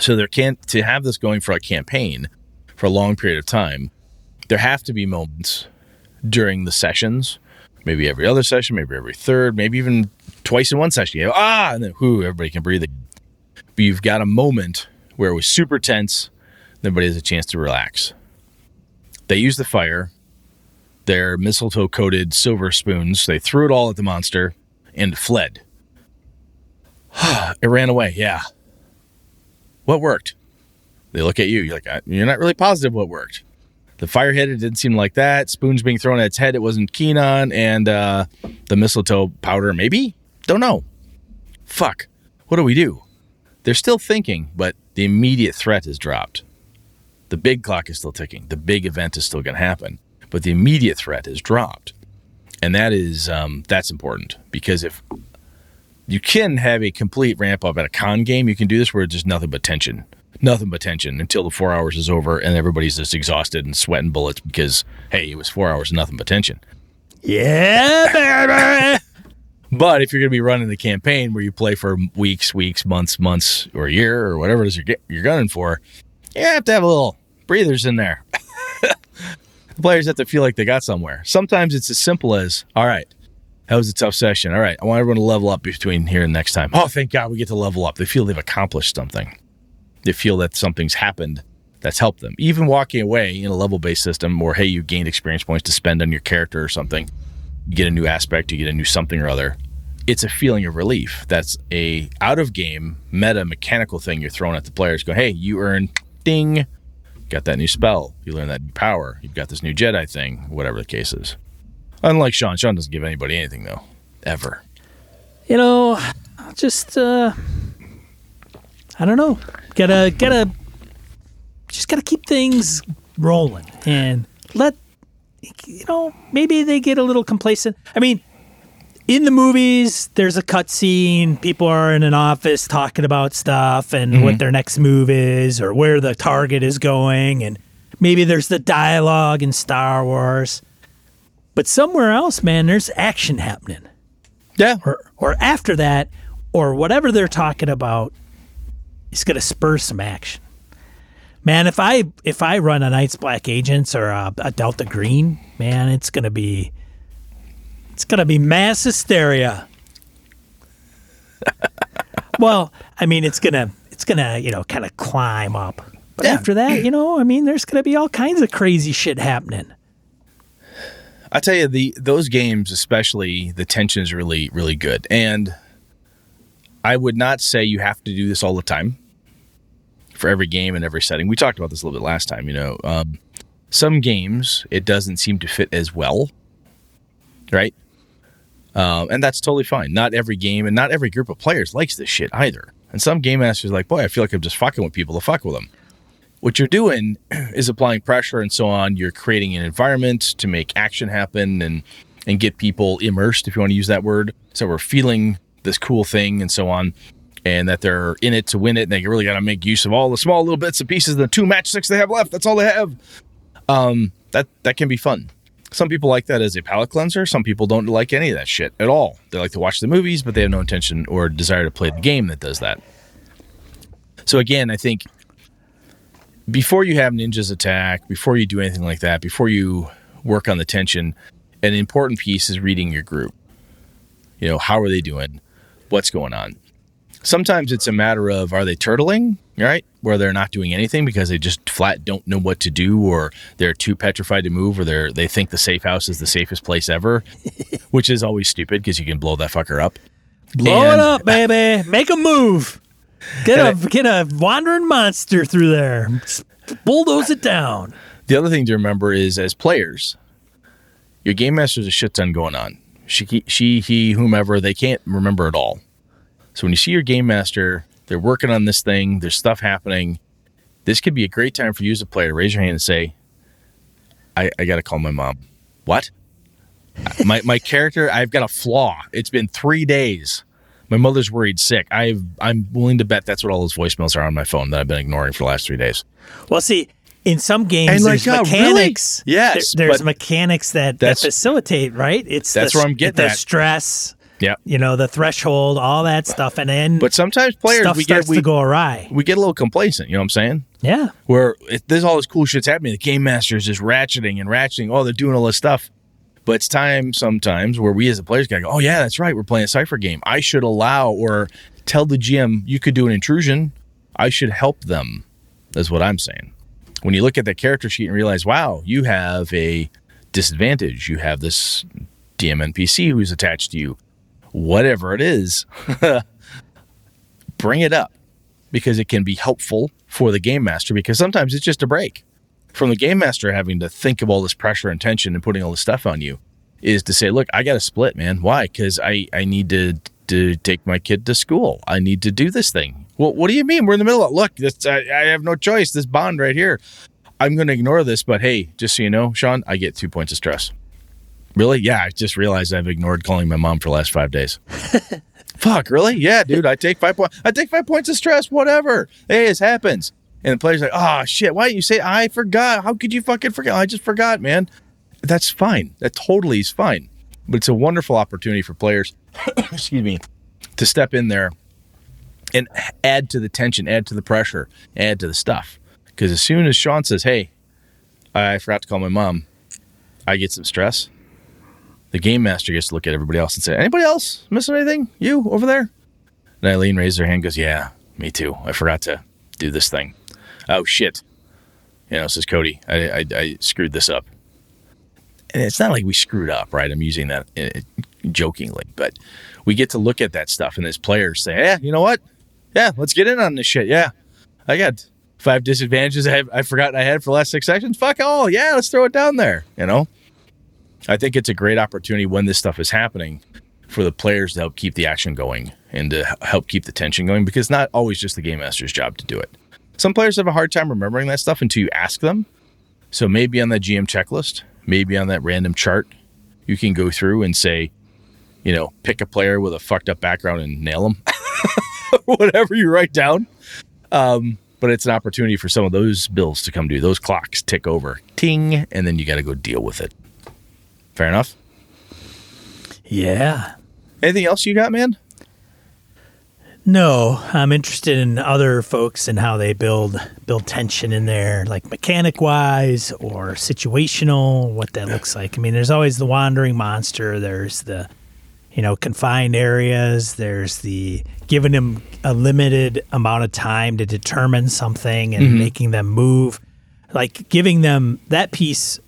So there can't to have this going for a campaign for a long period of time. There have to be moments during the sessions, maybe every other session, maybe every third, maybe even twice in one session. You go, ah, and then whoo, everybody can breathe. again. But you've got a moment where it was super tense. Everybody has a chance to relax. They used the fire, their mistletoe coated silver spoons. They threw it all at the monster and fled. it ran away. Yeah. What worked? They look at you. You're like, "Uh, you're not really positive what worked. The fire hit. It didn't seem like that. Spoons being thrown at its head. It wasn't keen on. And uh, the mistletoe powder, maybe. Don't know. Fuck. What do we do? They're still thinking, but the immediate threat has dropped. The big clock is still ticking. The big event is still going to happen, but the immediate threat has dropped, and that is um, that's important because if you can have a complete ramp up at a con game, you can do this where it's just nothing but tension, nothing but tension until the four hours is over and everybody's just exhausted and sweating bullets because hey, it was four hours of nothing but tension. Yeah, baby. But if you're going to be running the campaign where you play for weeks, weeks, months, months, or a year, or whatever it is you're, you're gunning for, you have to have a little breathers in there. the players have to feel like they got somewhere. Sometimes it's as simple as, all right, that was a tough session. All right, I want everyone to level up between here and next time. Oh, thank God we get to level up. They feel they've accomplished something. They feel that something's happened that's helped them. Even walking away in a level based system, or hey, you gained experience points to spend on your character or something, you get a new aspect, you get a new something or other. It's a feeling of relief. That's a out of game meta mechanical thing you're throwing at the players. Go, hey, you earn ding, got that new spell, you learn that new power, you've got this new Jedi thing, whatever the case is. Unlike Sean, Sean doesn't give anybody anything though, ever. you know, just uh I don't know. Gotta gotta just gotta keep things rolling and let you know, maybe they get a little complacent. I mean, in the movies, there's a cutscene. People are in an office talking about stuff and what their next move is or where the target is going. And maybe there's the dialogue in Star Wars. But somewhere else, man, there's action happening Yeah, or or after that, or whatever they're talking about, is going to spur some action. Man, if I if I run a Night's Black Agents or a, a Delta Green, man, it's going to be it's going to be mass hysteria. well, I mean, it's gonna it's gonna you know kind of climb up, but Yeah. after that, you know, I mean, there's going to be all kinds of crazy shit happening. I tell you, the those games, especially the tension is really, really good. And I would not say you have to do this all the time for every game and every setting. We talked about this a little bit last time. You know, um, some games it doesn't seem to fit as well, right? Um, and that's totally fine. Not every game and not every group of players likes this shit either. And some game masters like, boy, I feel like I'm just fucking with people to fuck with them what you're doing is applying pressure and so on. You're creating an environment to make action happen and and get people immersed, if you want to use that word. So we're feeling this cool thing and so on, and that they're in it to win it. And they really got to make use of all the small little bits and pieces, the two match matchsticks they have left. That's all they have. Um, that that can be fun. Some people like that as a palate cleanser. Some people don't like any of that shit at all. They like to watch the movies, but they have no intention or desire to play the game that does that. So again, I think before you have ninjas attack, before you do anything like that, before you work on the tension, an important piece is reading your group. You know, how are they doing? What's going on? Sometimes it's a matter of are they turtling, right? Where they're not doing anything because they just flat don't know what to do or they're too petrified to move or they're they think the safe house is the safest place ever, which is always stupid because you can blow that fucker up. Blow And- it up, baby. Make a move. Get a get a wandering monster through there. Bulldoze it down. The other thing to remember is as players, your game master's a shit ton going on. She, she, he, whomever, they can't remember it all. So when you see your game master, they're working on this thing, there's stuff happening. This could be a great time for you as a player to raise your hand and say, I, I got to call my mom. What? my, my character, I've got a flaw. It's been three days. My mother's worried sick. I've, I'm willing to bet that's what all those voicemails are on my phone that I've been ignoring for the last three days. Well, see, in some games And like, there's oh, really? mechanics. Yes, there- there's mechanics that, that facilitate. Right? It's That's the, where I'm getting the at. stress. Yeah. You know the threshold, all that stuff, and then But sometimes players, stuff we get, we, to go awry. we get a little complacent. You know what I'm saying? Yeah. Where it, there's all this cool shit's happening. The game master is just ratcheting and ratcheting. Oh, they're doing all this stuff. But it's time sometimes where we as a players gotta go, oh yeah, that's right, we're playing a Cypher game. I should allow or tell the GM you could do an intrusion. I should help them. That's what I'm saying. When you look at that character sheet and realize, wow, you have a disadvantage. You have this DM NPC who's attached to you. Whatever it is, bring it up because it can be helpful for the game master because sometimes it's just a break from the game master having to think of all this pressure and tension and putting all this stuff on you is to say look i got to split man. Why? Because i i need to to take my kid to school. I need to do this thing. Well what do you mean? We're in the middle of look this i, I have no choice. This bond right here. I'm going to ignore this but hey just so you know sean i get two points of stress. Really? Yeah i just realized i've ignored calling my mom for the last five days. Fuck really? Yeah dude i take five points i take five points of stress whatever hey this happens and the player's like, oh shit, why didn't you say I forgot? How could you fucking forget? I just forgot, man. That's fine. That totally is fine. But it's a wonderful opportunity for players, excuse me, to step in there and add to the tension, add to the pressure, add to the stuff. Because as soon as Sean says, hey, I forgot to call my mom, I get some stress. The game master gets to look at everybody else and say, anybody else missing anything? You over there? And Eileen raises her hand and goes, yeah, me too. I forgot to do this thing oh shit, you know, says Cody, I, I, I screwed this up. And it's not like we screwed up, right? I'm using that uh, jokingly, but we get to look at that stuff and as players say, yeah, you know what? Yeah, let's get in on this shit. Yeah, I got five disadvantages I, have, I forgot I had for the last six sections. Fuck all. Yeah, let's throw it down there. You know, I think it's a great opportunity when this stuff is happening for the players to help keep the action going and to help keep the tension going because it's not always just the game master's job to do it. Some players have a hard time remembering that stuff until you ask them. So maybe on that GM checklist, maybe on that random chart, you can go through and say, you know, pick a player with a fucked up background and nail them. Whatever you write down. Um, but it's an opportunity for some of those bills to come due. Those clocks tick over, ting, and then you got to go deal with it. Fair enough. Yeah. Anything else you got, man? No, I'm interested in other folks and how they build build tension in there, like mechanic wise or situational, what that looks like. I mean, there's always the wandering monster. There's the, you know, confined areas. There's the giving them a limited amount of time to determine something and mm-hmm. making them move, like giving them that piece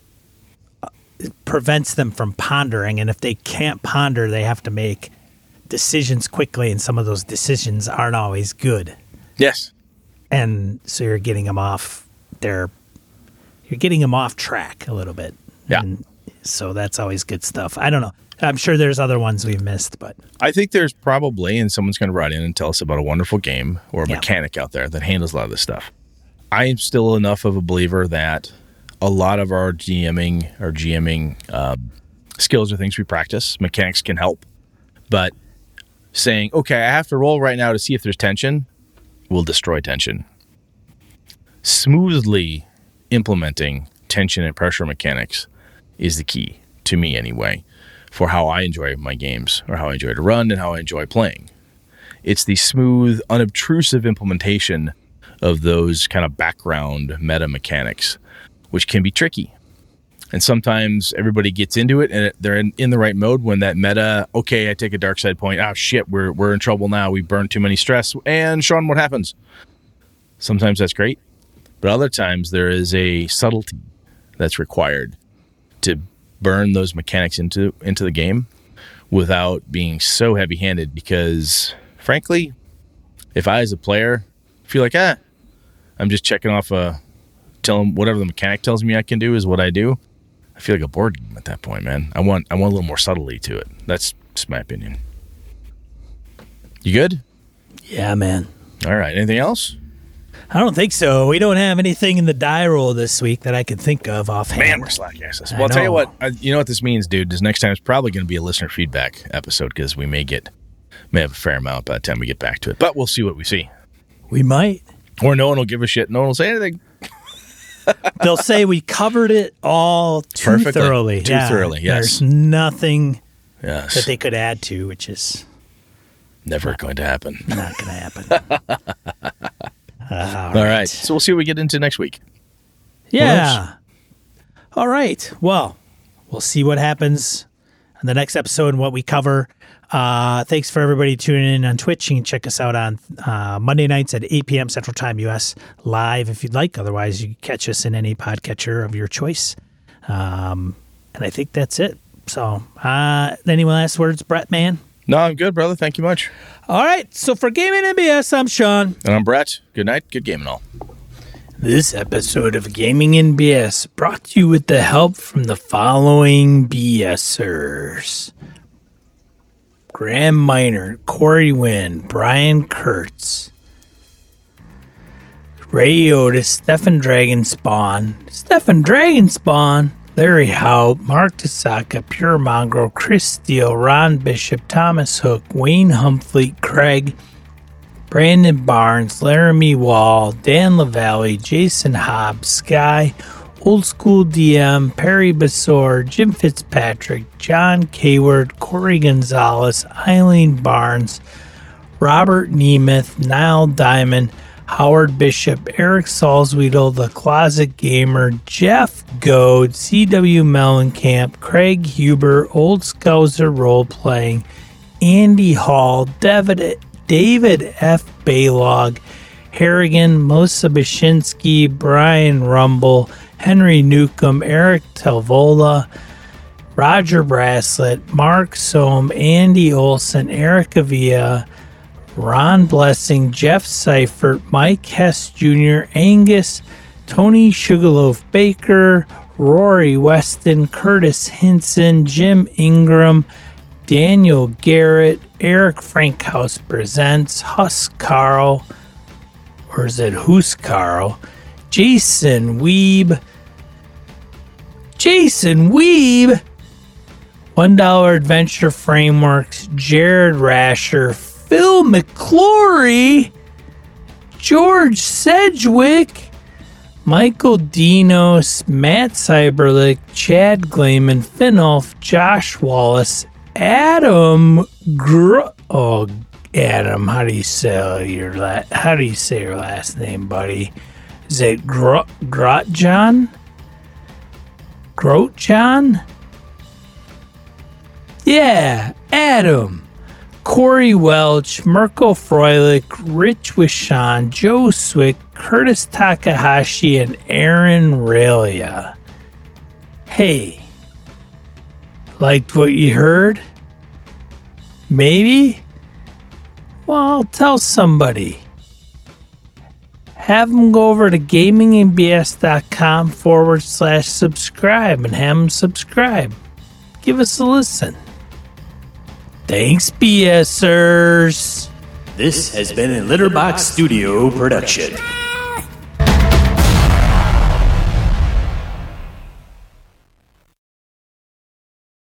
uh, prevents them from pondering. And if they can't ponder, they have to make decisions quickly, and some of those decisions aren't always good. Yes. And so you're getting them off their, you're getting them off track a little bit. Yeah. And so that's always good stuff. I don't know. I'm sure there's other ones we've missed, but I think there's probably, and someone's going to write in and tell us about a wonderful game or a yeah. mechanic out there that handles a lot of this stuff. I am still enough of a believer that a lot of our GMing or GMing uh, skills are things we practice. Mechanics can help, but saying, okay, I have to roll right now to see if there's tension, will destroy tension. Smoothly implementing tension and pressure mechanics is the key, to me anyway, for how I enjoy my games or how I enjoy to run and how I enjoy playing. It's the smooth, unobtrusive implementation of those kind of background meta mechanics, which can be tricky and sometimes everybody gets into it and they're in, in, the right mode when that meta okay i take a dark side point. Oh shit we're, we're in trouble now. We burned too many stress. And sean what happens? Sometimes that's great but other times there is a subtlety that's required to burn those mechanics into into the game without being so heavy handed because frankly if i as a player feel like ah i'm just checking off a tell them whatever the mechanic tells me i can do is what i do I feel like a board game at that point, man. I want I want a little more subtlety to it. That's just my opinion. You good? Yeah, man. All right. Anything else? I don't think so. We don't have anything in the die roll this week that I can think of offhand. Man, we're slack asses. Well, I'll tell you what. You know what this means, dude. This next time is probably going to be a listener feedback episode because we may get may have a fair amount by the time we get back to it. But we'll see what we see. We might. Or no one will give a shit. No one will say anything. They'll say we covered it all too Perfectly. thoroughly. Too yeah, thoroughly, yes. There's nothing yes. that they could add to, which is never not, going to happen. Not going to happen. all, all right. right. So we'll see what we get into next week. Yeah. All right. Well, we'll see what happens in the next episode and what we cover. Uh, thanks for everybody tuning in on Twitch. You can check us out on uh, Monday nights at 8 p.m. Central Time US live if you'd like. Otherwise, you can catch us in any podcatcher of your choice. Um, and I think that's it. So, uh, any last words, Brett, man? No, I'm good, brother. Thank you much. All right. So, for Gaming and BS, I'm Sean. And I'm Brett. Good night. Good game and all. This episode of Gaming and BS brought to you with the help from the following BSers. Graham Miner, Corey Wynn, Brian Kurtz, Ray Otis, Stefan Dragonspawn, Stefan Dragonspawn, Larry Howe, Mark Tasaka, Pure Mongrel, Chris Steele, Ron Bishop, Thomas Hook, Wayne Humphrey, Craig, Brandon Barnes, Laramie Wall, Dan LaValle, Jason Hobbs, Sky, Old School DM, Perry Basor, Jim Fitzpatrick, John Kayward, Corey Gonzalez, Eileen Barnes, Robert Nemeth, Niall Diamond, Howard Bishop, Eric Salzwedel, The Closet Gamer, Jeff Goad, CW Mellencamp, Craig Huber, Old Scouser Role Playing, Andy Hall, David, David F. Baylog, Harrigan, Melissa Bashinsky, Brian Rumble, Henry Newcomb, Eric Telvola, Roger Braslett, Mark Sohm, Andy Olson, Eric Avia, Ron Blessing, Jeff Seifert, Mike Hess Jr., Angus, Tony Sugarloaf Baker, Rory Weston, Curtis Hinson, Jim Ingram, Daniel Garrett, Eric Frankhouse presents Hus Carl, or is it Hus Carl? Jason Weeb, Jason Weeb, $1 Adventure Frameworks, Jared Rasher, Phil McClory, George Sedgwick, Michael Dinos, Matt Cyberlick, Chad Glayman, Finolf, Josh Wallace, Adam Gr- Oh, Adam, how do you say your la- how do you say your last name, buddy? Is it Gro- Grotjohn? Grotjohn? Yeah, Adam. Corey Welch, Mirko Froelich, Rich Wishon, Joe Swick, Curtis Takahashi, and Aaron Ralia. Hey, liked what you heard? Maybe? Well, tell somebody. Have them go over to gamingnbs.com forward slash subscribe and have them subscribe. Give us a listen. Thanks, BSers. This has been a Litterbox Studio production.